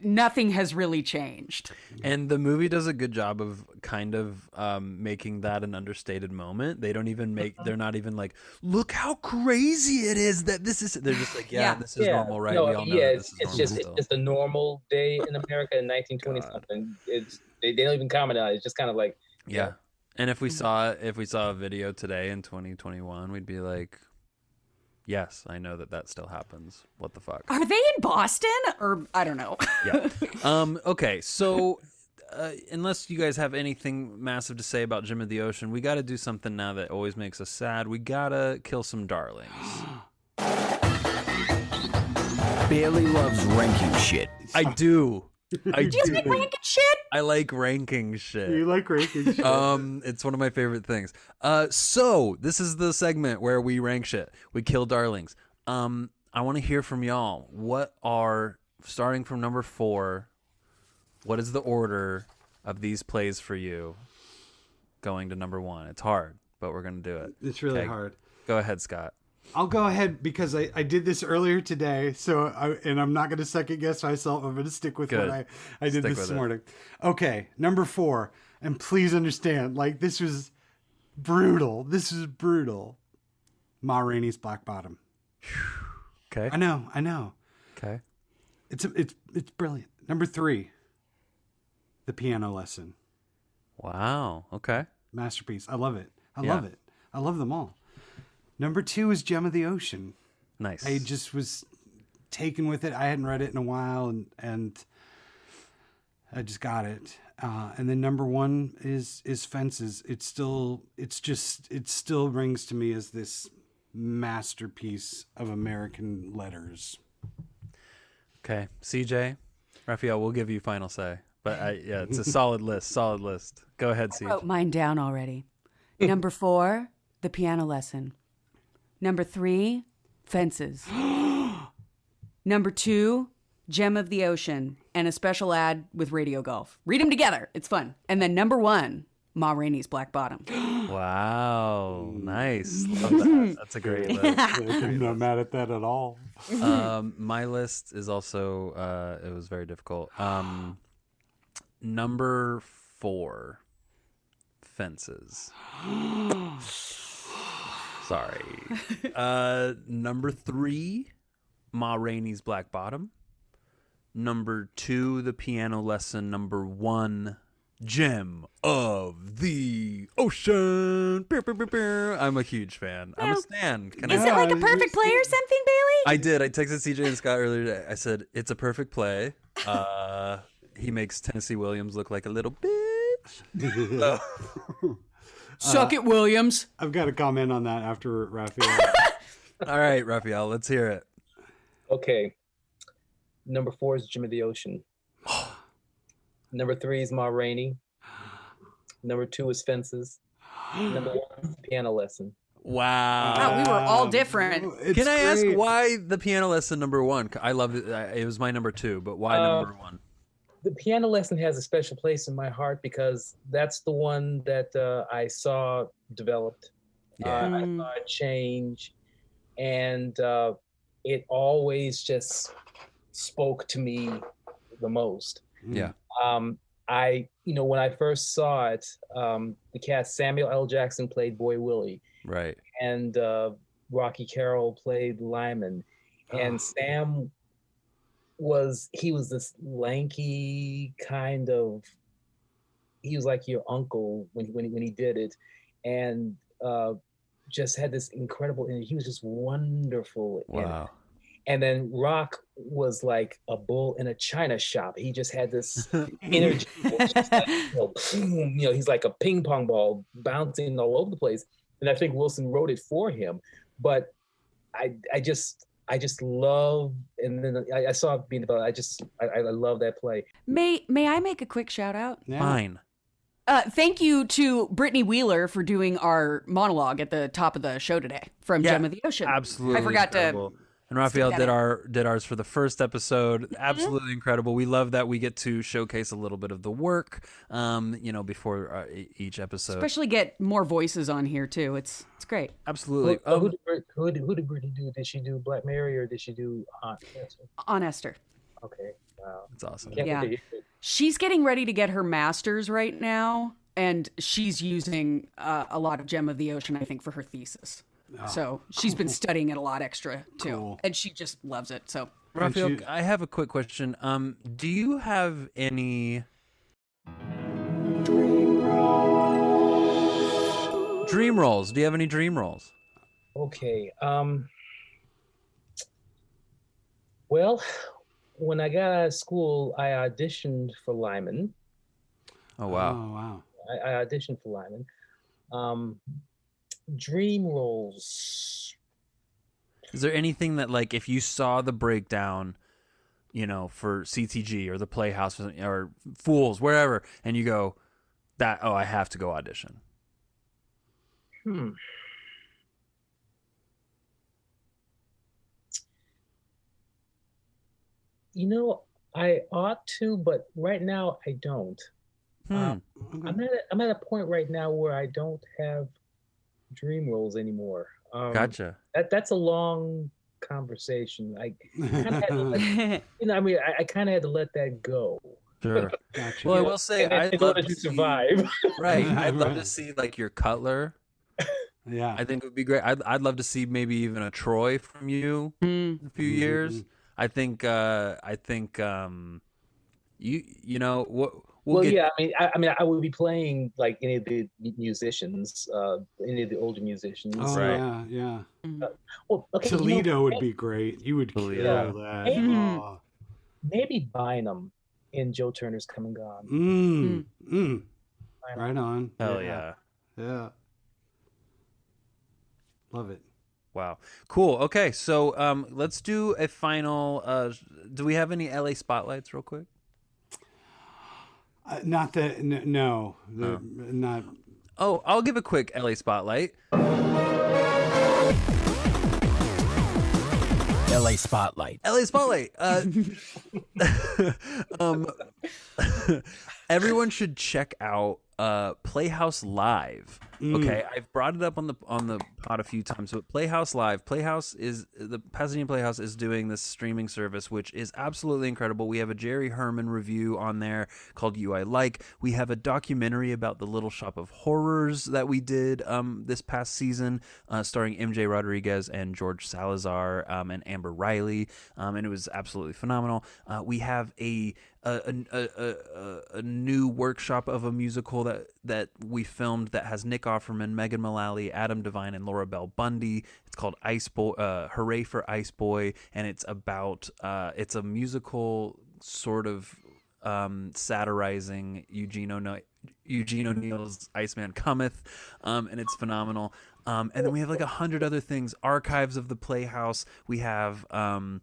nothing has really changed. And the movie does a good job of kind of um, making that an understated moment. They don't even make. They're not even like, look how crazy it is that this is. They're just like, yeah, Yeah. this is normal, right? No, we all know yeah, that it's, this is it's just still. it's just a normal day in America in [laughs] 1920 something. It's they, they don't even comment on it. It's just kind of like Yeah. And if we saw if we saw a video today in 2021, we'd be like, "Yes, I know that that still happens. What the fuck?" Are they in Boston or I don't know? Yeah. [laughs] um okay, so uh, unless you guys have anything massive to say about Gem of the Ocean, we got to do something now that always makes us sad. We got to kill some darlings. Bailey loves ranking shit. I do. I do. you like ranking shit? I like ranking shit. You like ranking shit. Um, it's one of my favorite things. Uh, so this is the segment where we rank shit. We kill darlings. Um, I want to hear from y'all. What are starting from number four? What is the order of these plays for you? Going to number one. It's hard, but we're gonna do it. it's really Okay. hard. Go ahead, Scott. I'll go ahead because I, I did this earlier today, so I, and I'm not going to second guess myself. I'm going to stick with Good. what I, I did Stick this with it. morning. Okay, number four, and please understand, like this was brutal. This is brutal. Ma Rainey's Black Bottom. Okay. I know, I know. Okay. It's it's it's brilliant. Number three, The Piano Lesson, Wow. Okay. masterpiece. I love it. I Yeah. love it. I love them all. Number two is Gem of the Ocean. Nice. I just was taken with it. I hadn't read it in a while, and and I just got it. Uh, and then number one is is Fences. It's still it's just it still rings to me as this masterpiece of American letters. Okay. CJ, Rafeal, we'll give you final say. But I, yeah, it's a [laughs] solid list. Solid list. Go ahead, CJ. wrote mine down already. Number four, the piano lesson. Number three, fences. [gasps] Number two, gem of the ocean, and a special ad with radio golf. Read them together. It's fun. And then number one, Ma Rainey's Black Bottom. [gasps] Wow, nice. [laughs] Love that. That's a great list. [laughs] I'm not mad at that at all. Um, my list is also uh, it was very difficult. Um, number four, fences. [gasps] Sorry. [laughs] Uh, number three, Ma Rainey's Black Bottom. Number two, the piano lesson. Number one, Gem of the Ocean. I'm a huge fan. I'm a stan. Can Is I it like a perfect play or something, Bailey? I did. I texted CJ and Scott earlier today. I said it's a perfect play. Uh, he makes Tennessee Williams look like a little bitch. [laughs] Suck it, Williams. I've got to comment on that after Rafeal. [laughs] All right, Rafeal, let's hear it. okay. Number four is Gem of the Ocean. [gasps] Number three is Ma Rainey. Number two is Fences. [gasps] Number one is Piano Lesson. Wow. Wow, we were all different. It's Can I ask great. why the piano lesson number one? I love it. I- It was my number two, but why Uh, number one? The piano lesson has a special place in my heart because that's the one that uh, I saw developed. Yeah. Uh, I saw it change, and uh, it always just spoke to me the most. Yeah. Um, I, you know, when I first saw it, um, the cast Samuel L. Jackson played Boy Willie, Right. and uh, Rocky Carroll played Lymon, and Oh. Sam was he was this lanky kind of he was like your uncle when when he, when he did it, and uh, just had this incredible and he was just wonderful. Wow. And then Rock was like a bull in a china shop. He just had this [laughs] energy. like, you, know, boom, you know, he's like a ping pong ball bouncing all over the place. And I think Wilson wrote it for him. But I, I just, I just love. And then I, I saw it being developed. I just, I, I love that play. May May I make a quick shout out? Yeah. Fine. Uh, thank you to Brittney Wheeler for doing our monologue at the top of the show today from Yeah, Gem of the Ocean. Absolutely. I forgot incredible. to. And Rafeal that did our did ours for the first episode. Mm-hmm. Absolutely incredible. We love that we get to showcase a little bit of the work, um, you know, before uh, each episode. Especially get more voices on here too. It's it's great. Absolutely. Who, who, Um, did, Brit- who, did, who did Brittney do? Did she do Black Mary or did she do Aunt? Nancy? On Ester. Okay. Wow. It's awesome. Can't Yeah. wait to hear it. She's getting ready to get her master's right now, and she's using uh, a lot of Gem of the Ocean, I think, for her thesis. So she's been studying it a lot extra too, Cool. and she just loves it. So Rafeal, you- I have a quick question. Um, do you have any dream roles? Do you have any dream roles? Okay. Um. Well, when I got out of school, I auditioned for Lymon. Oh wow. Oh wow. I, I auditioned for Lymon. Um, dream roles. Is there anything that like if you saw the breakdown, you know, for CTG or the Playhouse or, or Fools, wherever, and you go, that oh, I have to go audition. Hmm. You know, I ought to, but right now I don't. Hmm. Um, Okay. I'm at a, I'm at a point right now where I don't have dream roles anymore. Um, gotcha. That that's a long conversation. I kinda had to let- [laughs] you know, I mean, I, I kind of had to let that go. Sure. [laughs] Gotcha. Well, I will say in- I'd in love order to to see- survive. [laughs] Right. I'd love to see like your Cutler. yeah. I think it would be great. I'd, I'd love to see maybe even a Troy from you in a few years. I think uh I think um you you know what we'll, well, get yeah, I mean, I, I mean, I would be playing like any of the musicians, uh, any of the older musicians. Oh Right. yeah, yeah. Well, okay, you know, Toledo would may- be great. You would kill Toledo. that. Mhm. Oh. maybe Bynum in Joe Turner's Come and Gone. Mm. Mm. Bynum. Right on. hell yeah. Yeah. Love it. Wow. Cool. Okay, so um let's do a final uh do we have any LA spotlights real quick? Uh, not that. N- no. The, Not. Oh, I'll give a quick LA spotlight. LA Spotlight. LA Spotlight. Uh, [laughs] [laughs] um, [laughs] everyone should check out uh, Playhouse Live. Okay, I've brought it up on the on the pod a few times, but Playhouse Live, Playhouse is the Pasadena Playhouse is doing this streaming service, which is absolutely incredible. We have a Jerry Herman revue on there called "You I Like." We have a documentary about the Little Shop of Horrors that we did um, this past season, uh, starring MJ Rodriguez and George Salazar um, and Amber Riley, um, and it was absolutely phenomenal. Uh, we have a a, a, a, a, new workshop of a musical that that we filmed that has Nick Offerman, Megan Mullally, Adam Devine, and Laura Bell Bundy. It's called Ice Boy, uh, Hooray for Ice Boy, and it's about uh, it's a musical sort of um, satirizing Eugene O'Neill. Eugene O'Neill's Iceman Cometh, um, and it's phenomenal. Um, and then we have like a hundred other things, archives of the Playhouse. We have um,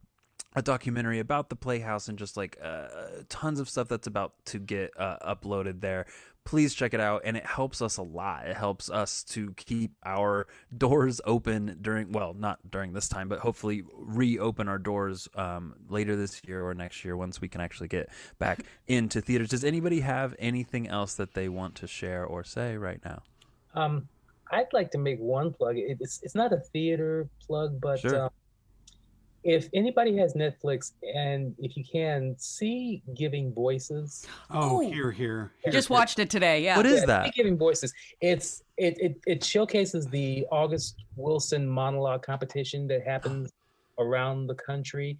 a documentary about the Playhouse and just like uh, tons of stuff that's about to get uh, uploaded there. Please check it out, and it helps us a lot. It helps us to keep our doors open during, well, not during this time, but hopefully reopen our doors um, later this year or next year once we can actually get back [laughs] into theaters. Does anybody have anything else that they want to share or say right now? Um, I'd like to make one plug. It's it's not a theater plug, but Sure. um, if anybody has Netflix and if you can see Giving Voices, Oh, Oh. here, here. Just watched it today. Yeah. What is Yeah, that? Giving Voices. It's it, it it showcases the August Wilson monologue competition that happens around the country,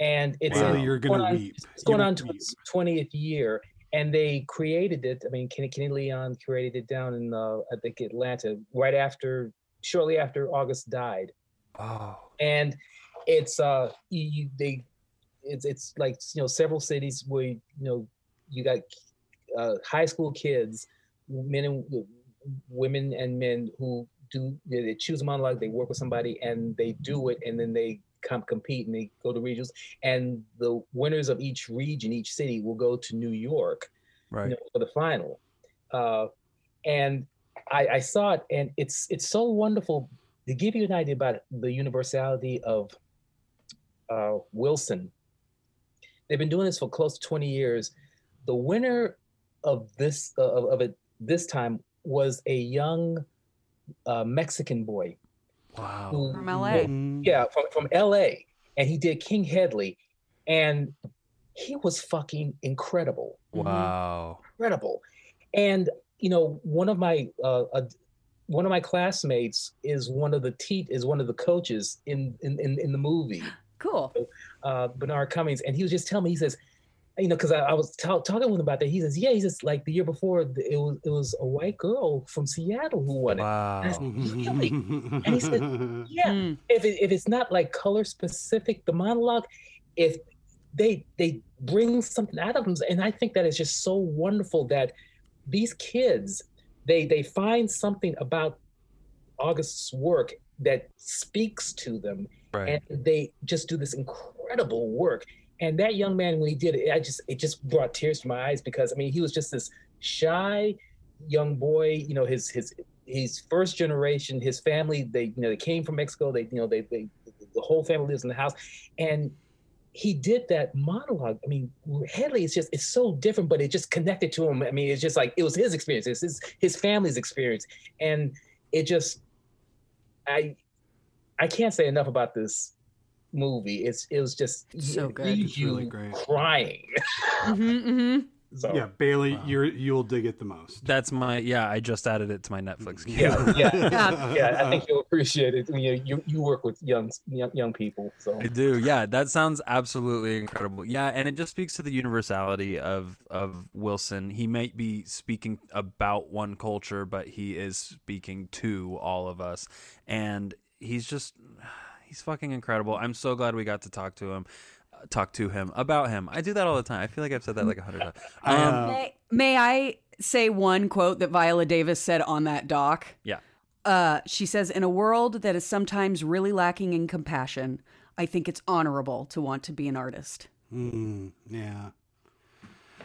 and it's Bailey, in- you're gonna going on- weep. It's going You're on to its twentieth year, and they created it. I mean, Kenny, Kenny Leon created it down in uh, I think Atlanta right after, shortly after August died Oh. and it's uh you, they it's it's like you know several cities where you know you got uh, high school kids men and women and men who do they they choose a monologue they work with somebody and they do it and then they come compete and they go to regionals and the winners of each region each city will go to new york Right. you know, for the final. Uh, and I, I saw it, and it's it's so wonderful to give you an idea about the universality of uh, Wilson. They've been doing this for close to twenty years. The winner of this uh, of, of it this time was a young uh, Mexican boy Wow. who From LA. Yeah, from, from LA. And he did King Hedley. And he was fucking incredible. Wow. Incredible. And you know, one of my uh, uh one of my classmates is one of the te- is one of the coaches in in, in, in the movie, Cool. uh, Bernard Cummings, and he was just telling me, he says, you know, because I, I was ta- talking with him about that. He says, yeah, he says like the year before, it was it was a white girl from Seattle who won it. Wow. Really? And he said, [laughs] yeah, Mm. if it, if it's not like color specific, the monologue, if they they bring something out of them, and I think that is just so wonderful that these kids they they find something about August's work that speaks to them, Right. and they just do this incredible work. And that young man, when he did it, I just it just brought tears to my eyes because I mean he was just this shy young boy. You know, his his his first generation, his family, they you know they came from Mexico. They you know they they the whole family lives in the house, and he did that monologue. I mean, Hedley is just it's so different, but it just connected to him. I mean, it's just like it was his experience, it's his his family's experience, and it just I I can't say enough about this movie. It's it was just So it good. leaves It's really you great. crying. [laughs] hmm hmm So Yeah, Bailey, you're you'll dig it the most. That's my yeah. I just added it to my Netflix queue. yeah, yeah, [laughs] Yeah. yeah. I think you'll appreciate it. when You you, you work with young, young young people, so I do. Yeah, that sounds absolutely incredible. Yeah, and it just speaks to the universality of of Wilson. He might be speaking about one culture, but he is speaking to all of us, and he's just [sighs] he's fucking incredible. I'm so glad we got to talk to him. uh, Talk to him about him. I do that all the time. I feel like I've said that like a hundred times. [laughs] Um, May, may I say one quote that Viola Davis said on that doc? yeah. Uh, she says, "In a world that is sometimes really lacking in compassion, I think it's honorable to want to be an artist." Mm, yeah.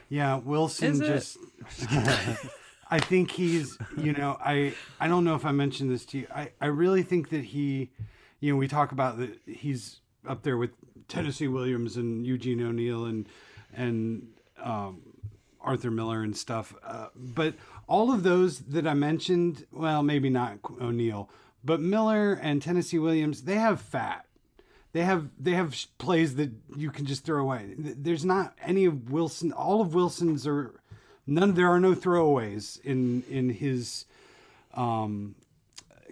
Yeah, Wilson Is just [laughs] [laughs] I think he's, you know, I I don't know if I mentioned this to you. I I really think that he, you know, we talk about that he's up there with Tennessee Williams and Eugene O'Neill and and um Arthur Miller and stuff. Uh, but all of those that I mentioned, well, maybe not O'Neill, but Miller and Tennessee Williams, they have fat. They have they have plays that you can just throw away. There's not any of Wilson. All of Wilson's are none. There are no throwaways in in his um,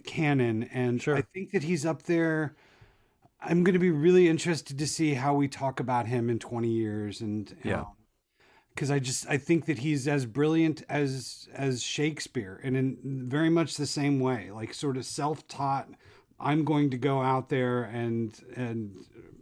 canon, and I think that he's up there. I'm going to be really interested to see how we talk about him in 20 years, and Yeah. because I just I think that he's as brilliant as as Shakespeare, and in very much the same way, like sort of self-taught. I'm going to go out there and and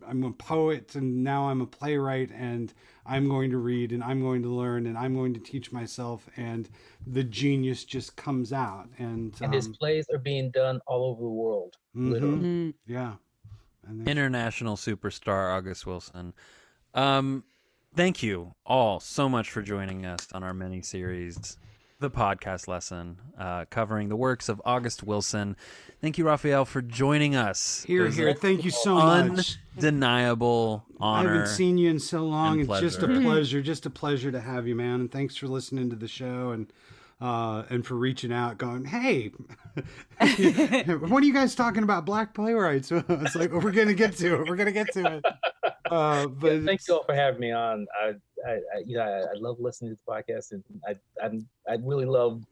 I'm a poet, and now I'm a playwright, and I'm going to read, and I'm going to learn, and I'm going to teach myself, and the genius just comes out, and, and his um, plays are being done all over the world. mhm, literally. Mm. yeah, and then- international superstar August Wilson. Um, thank you all so much for joining us on our mini series, the podcast lesson, uh, covering the works of August Wilson. Thank you, Rafeal, for joining us. here, here, thank you so much. Undeniable honor. I haven't seen you in so long. It's just a pleasure, just a pleasure to have you, man. And thanks for listening to the show. And uh, and for reaching out, going, "Hey, [laughs] [laughs] what are you guys talking about black playwrights?" [laughs] it's like we're gonna get to it. We're gonna get to it. Uh, but Thank you all for having me on. I, I, I you know, I, I love listening to the podcast, and I, I, I really love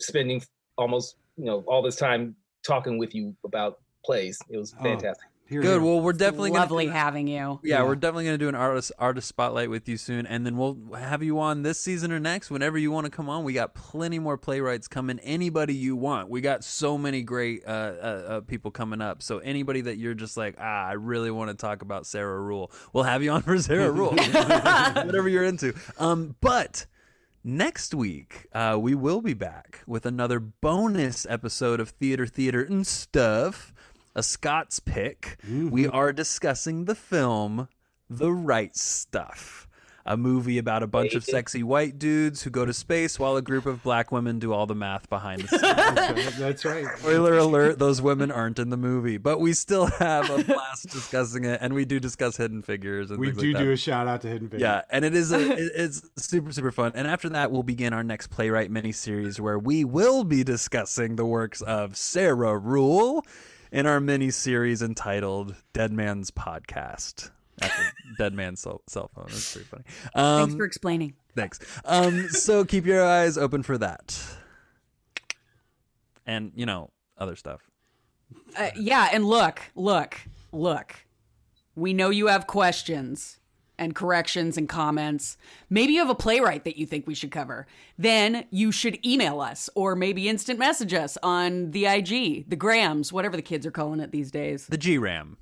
spending almost, you know, all this time talking with you about plays. It was Oh, fantastic. Here, Good. here. Well, we're definitely gonna Lovely having you. Yeah, Yeah. we're definitely going to do an artist artist spotlight with you soon, and then we'll have you on this season or next, whenever you want to come on. We got plenty more playwrights coming. Anybody you want. We got so many great uh, uh, uh, people coming up. So anybody that you're just like, ah, I really want to talk about Sarah Ruhl, we'll have you on for Sarah [laughs] Ruhl. [laughs] whatever you're into. Um, but. Next week, uh, we will be back with another bonus episode of Theater, Theater, and Stuff, a Scott's pick. We mm-hmm. are discussing the film The Right Stuff, a movie about a bunch of sexy white dudes who go to space while a group of black women do all the math behind the scenes. [laughs] That's right. Spoiler alert, those women aren't in the movie, but we still have a blast discussing it, and we do discuss hidden figures and We do like do a shout out to Hidden Figures. Yeah, and it is a, [laughs] it- it's super super fun. And after that, we'll begin our next playwright mini series where we will be discussing the works of Sarah Ruhl in our mini series entitled Dead Man's Podcast. [laughs] Dead Man's cell, cell phone. That's pretty funny. Um, Thanks for explaining. Thanks. Um, so keep your eyes open for that, and you know other stuff. Uh, yeah, and look, look, look. We know you have questions and corrections and comments. Maybe you have a playwright that you think we should cover. Then you should email us or maybe instant message us on the IG, the Grams, whatever the kids are calling it these days. The G Ram.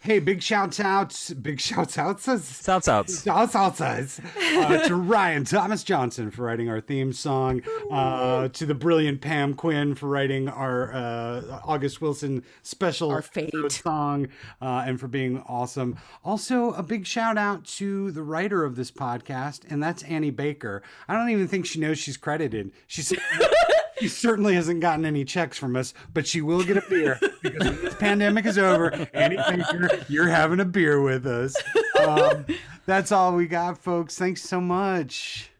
Hey, big shouts out, big shouts out, South Souths. Shouts outsides uh, to Ryan Thomas Johnson for writing our theme song, uh, to the brilliant Pam Quinn for writing our uh, August Wilson special Our fate. song, uh, and for being awesome. Also, a big shout out to the writer of this podcast, and that's Annie Baker. I don't even think she knows she's credited. She's. [laughs] She certainly hasn't gotten any checks from us, but she will get a beer because when this pandemic is over, Annie Baker, you're having a beer with us. Um, that's all we got, folks. Thanks so much.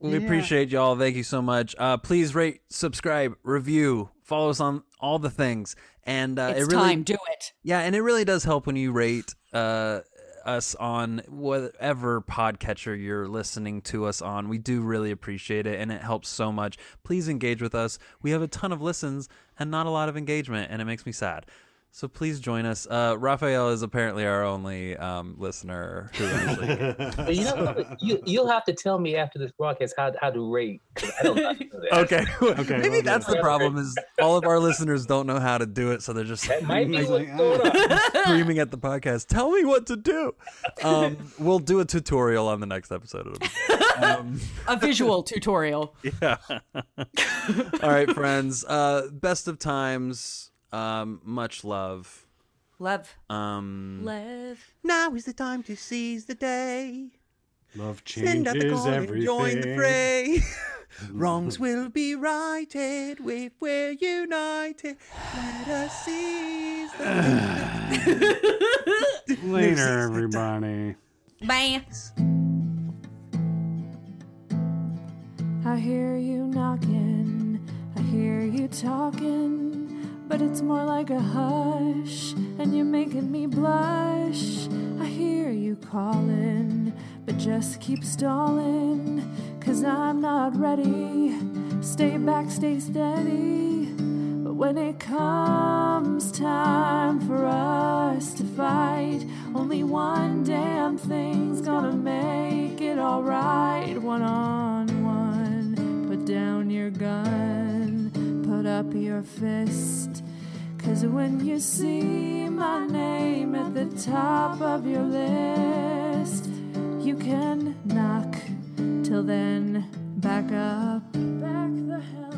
We Yeah. appreciate y'all. Thank you so much. Uh, please rate, subscribe, review, follow us on all the things. And uh, it's it really, time. Do it. yeah, and it really does help when you rate uh, us on whatever podcatcher you're listening to us on. We do really appreciate it, and it helps so much. Please engage with us. We have a ton of listens and not a lot of engagement, and it makes me sad. So please join us. Uh, Rafeal is apparently our only um, listener who [laughs] actually But you know, you you'll have to tell me after this broadcast how how to rate. 'cause I don't know how to do that. Okay. [laughs] Okay, Maybe well, that's the problem is all of our listeners don't know how to do it, so they're just That might be [laughs] like, screaming at the podcast. Tell me what to do. Um, we'll do a tutorial on the next episode. Um, A visual tutorial. yeah. all right, friends. Uh, best of times. Um, much love. Love. Um, Love. now is the time to seize the day. Love changes Send out the changes call and join the fray. [laughs] Wrongs will be righted if we're united. Let us seize the [laughs] Later, everybody. Bye. I hear you knocking, I hear you talking, but it's more like a hush, and you're making me blush. I hear you calling, but just keep stalling, cause I'm not ready. Stay back, stay steady. But when it comes time for us to fight, only one damn thing's gonna make it alright. One on one, put down your gun, put up your fist. Cause when you see my name at the top of your list, you can knock. Till then, back up, back the hell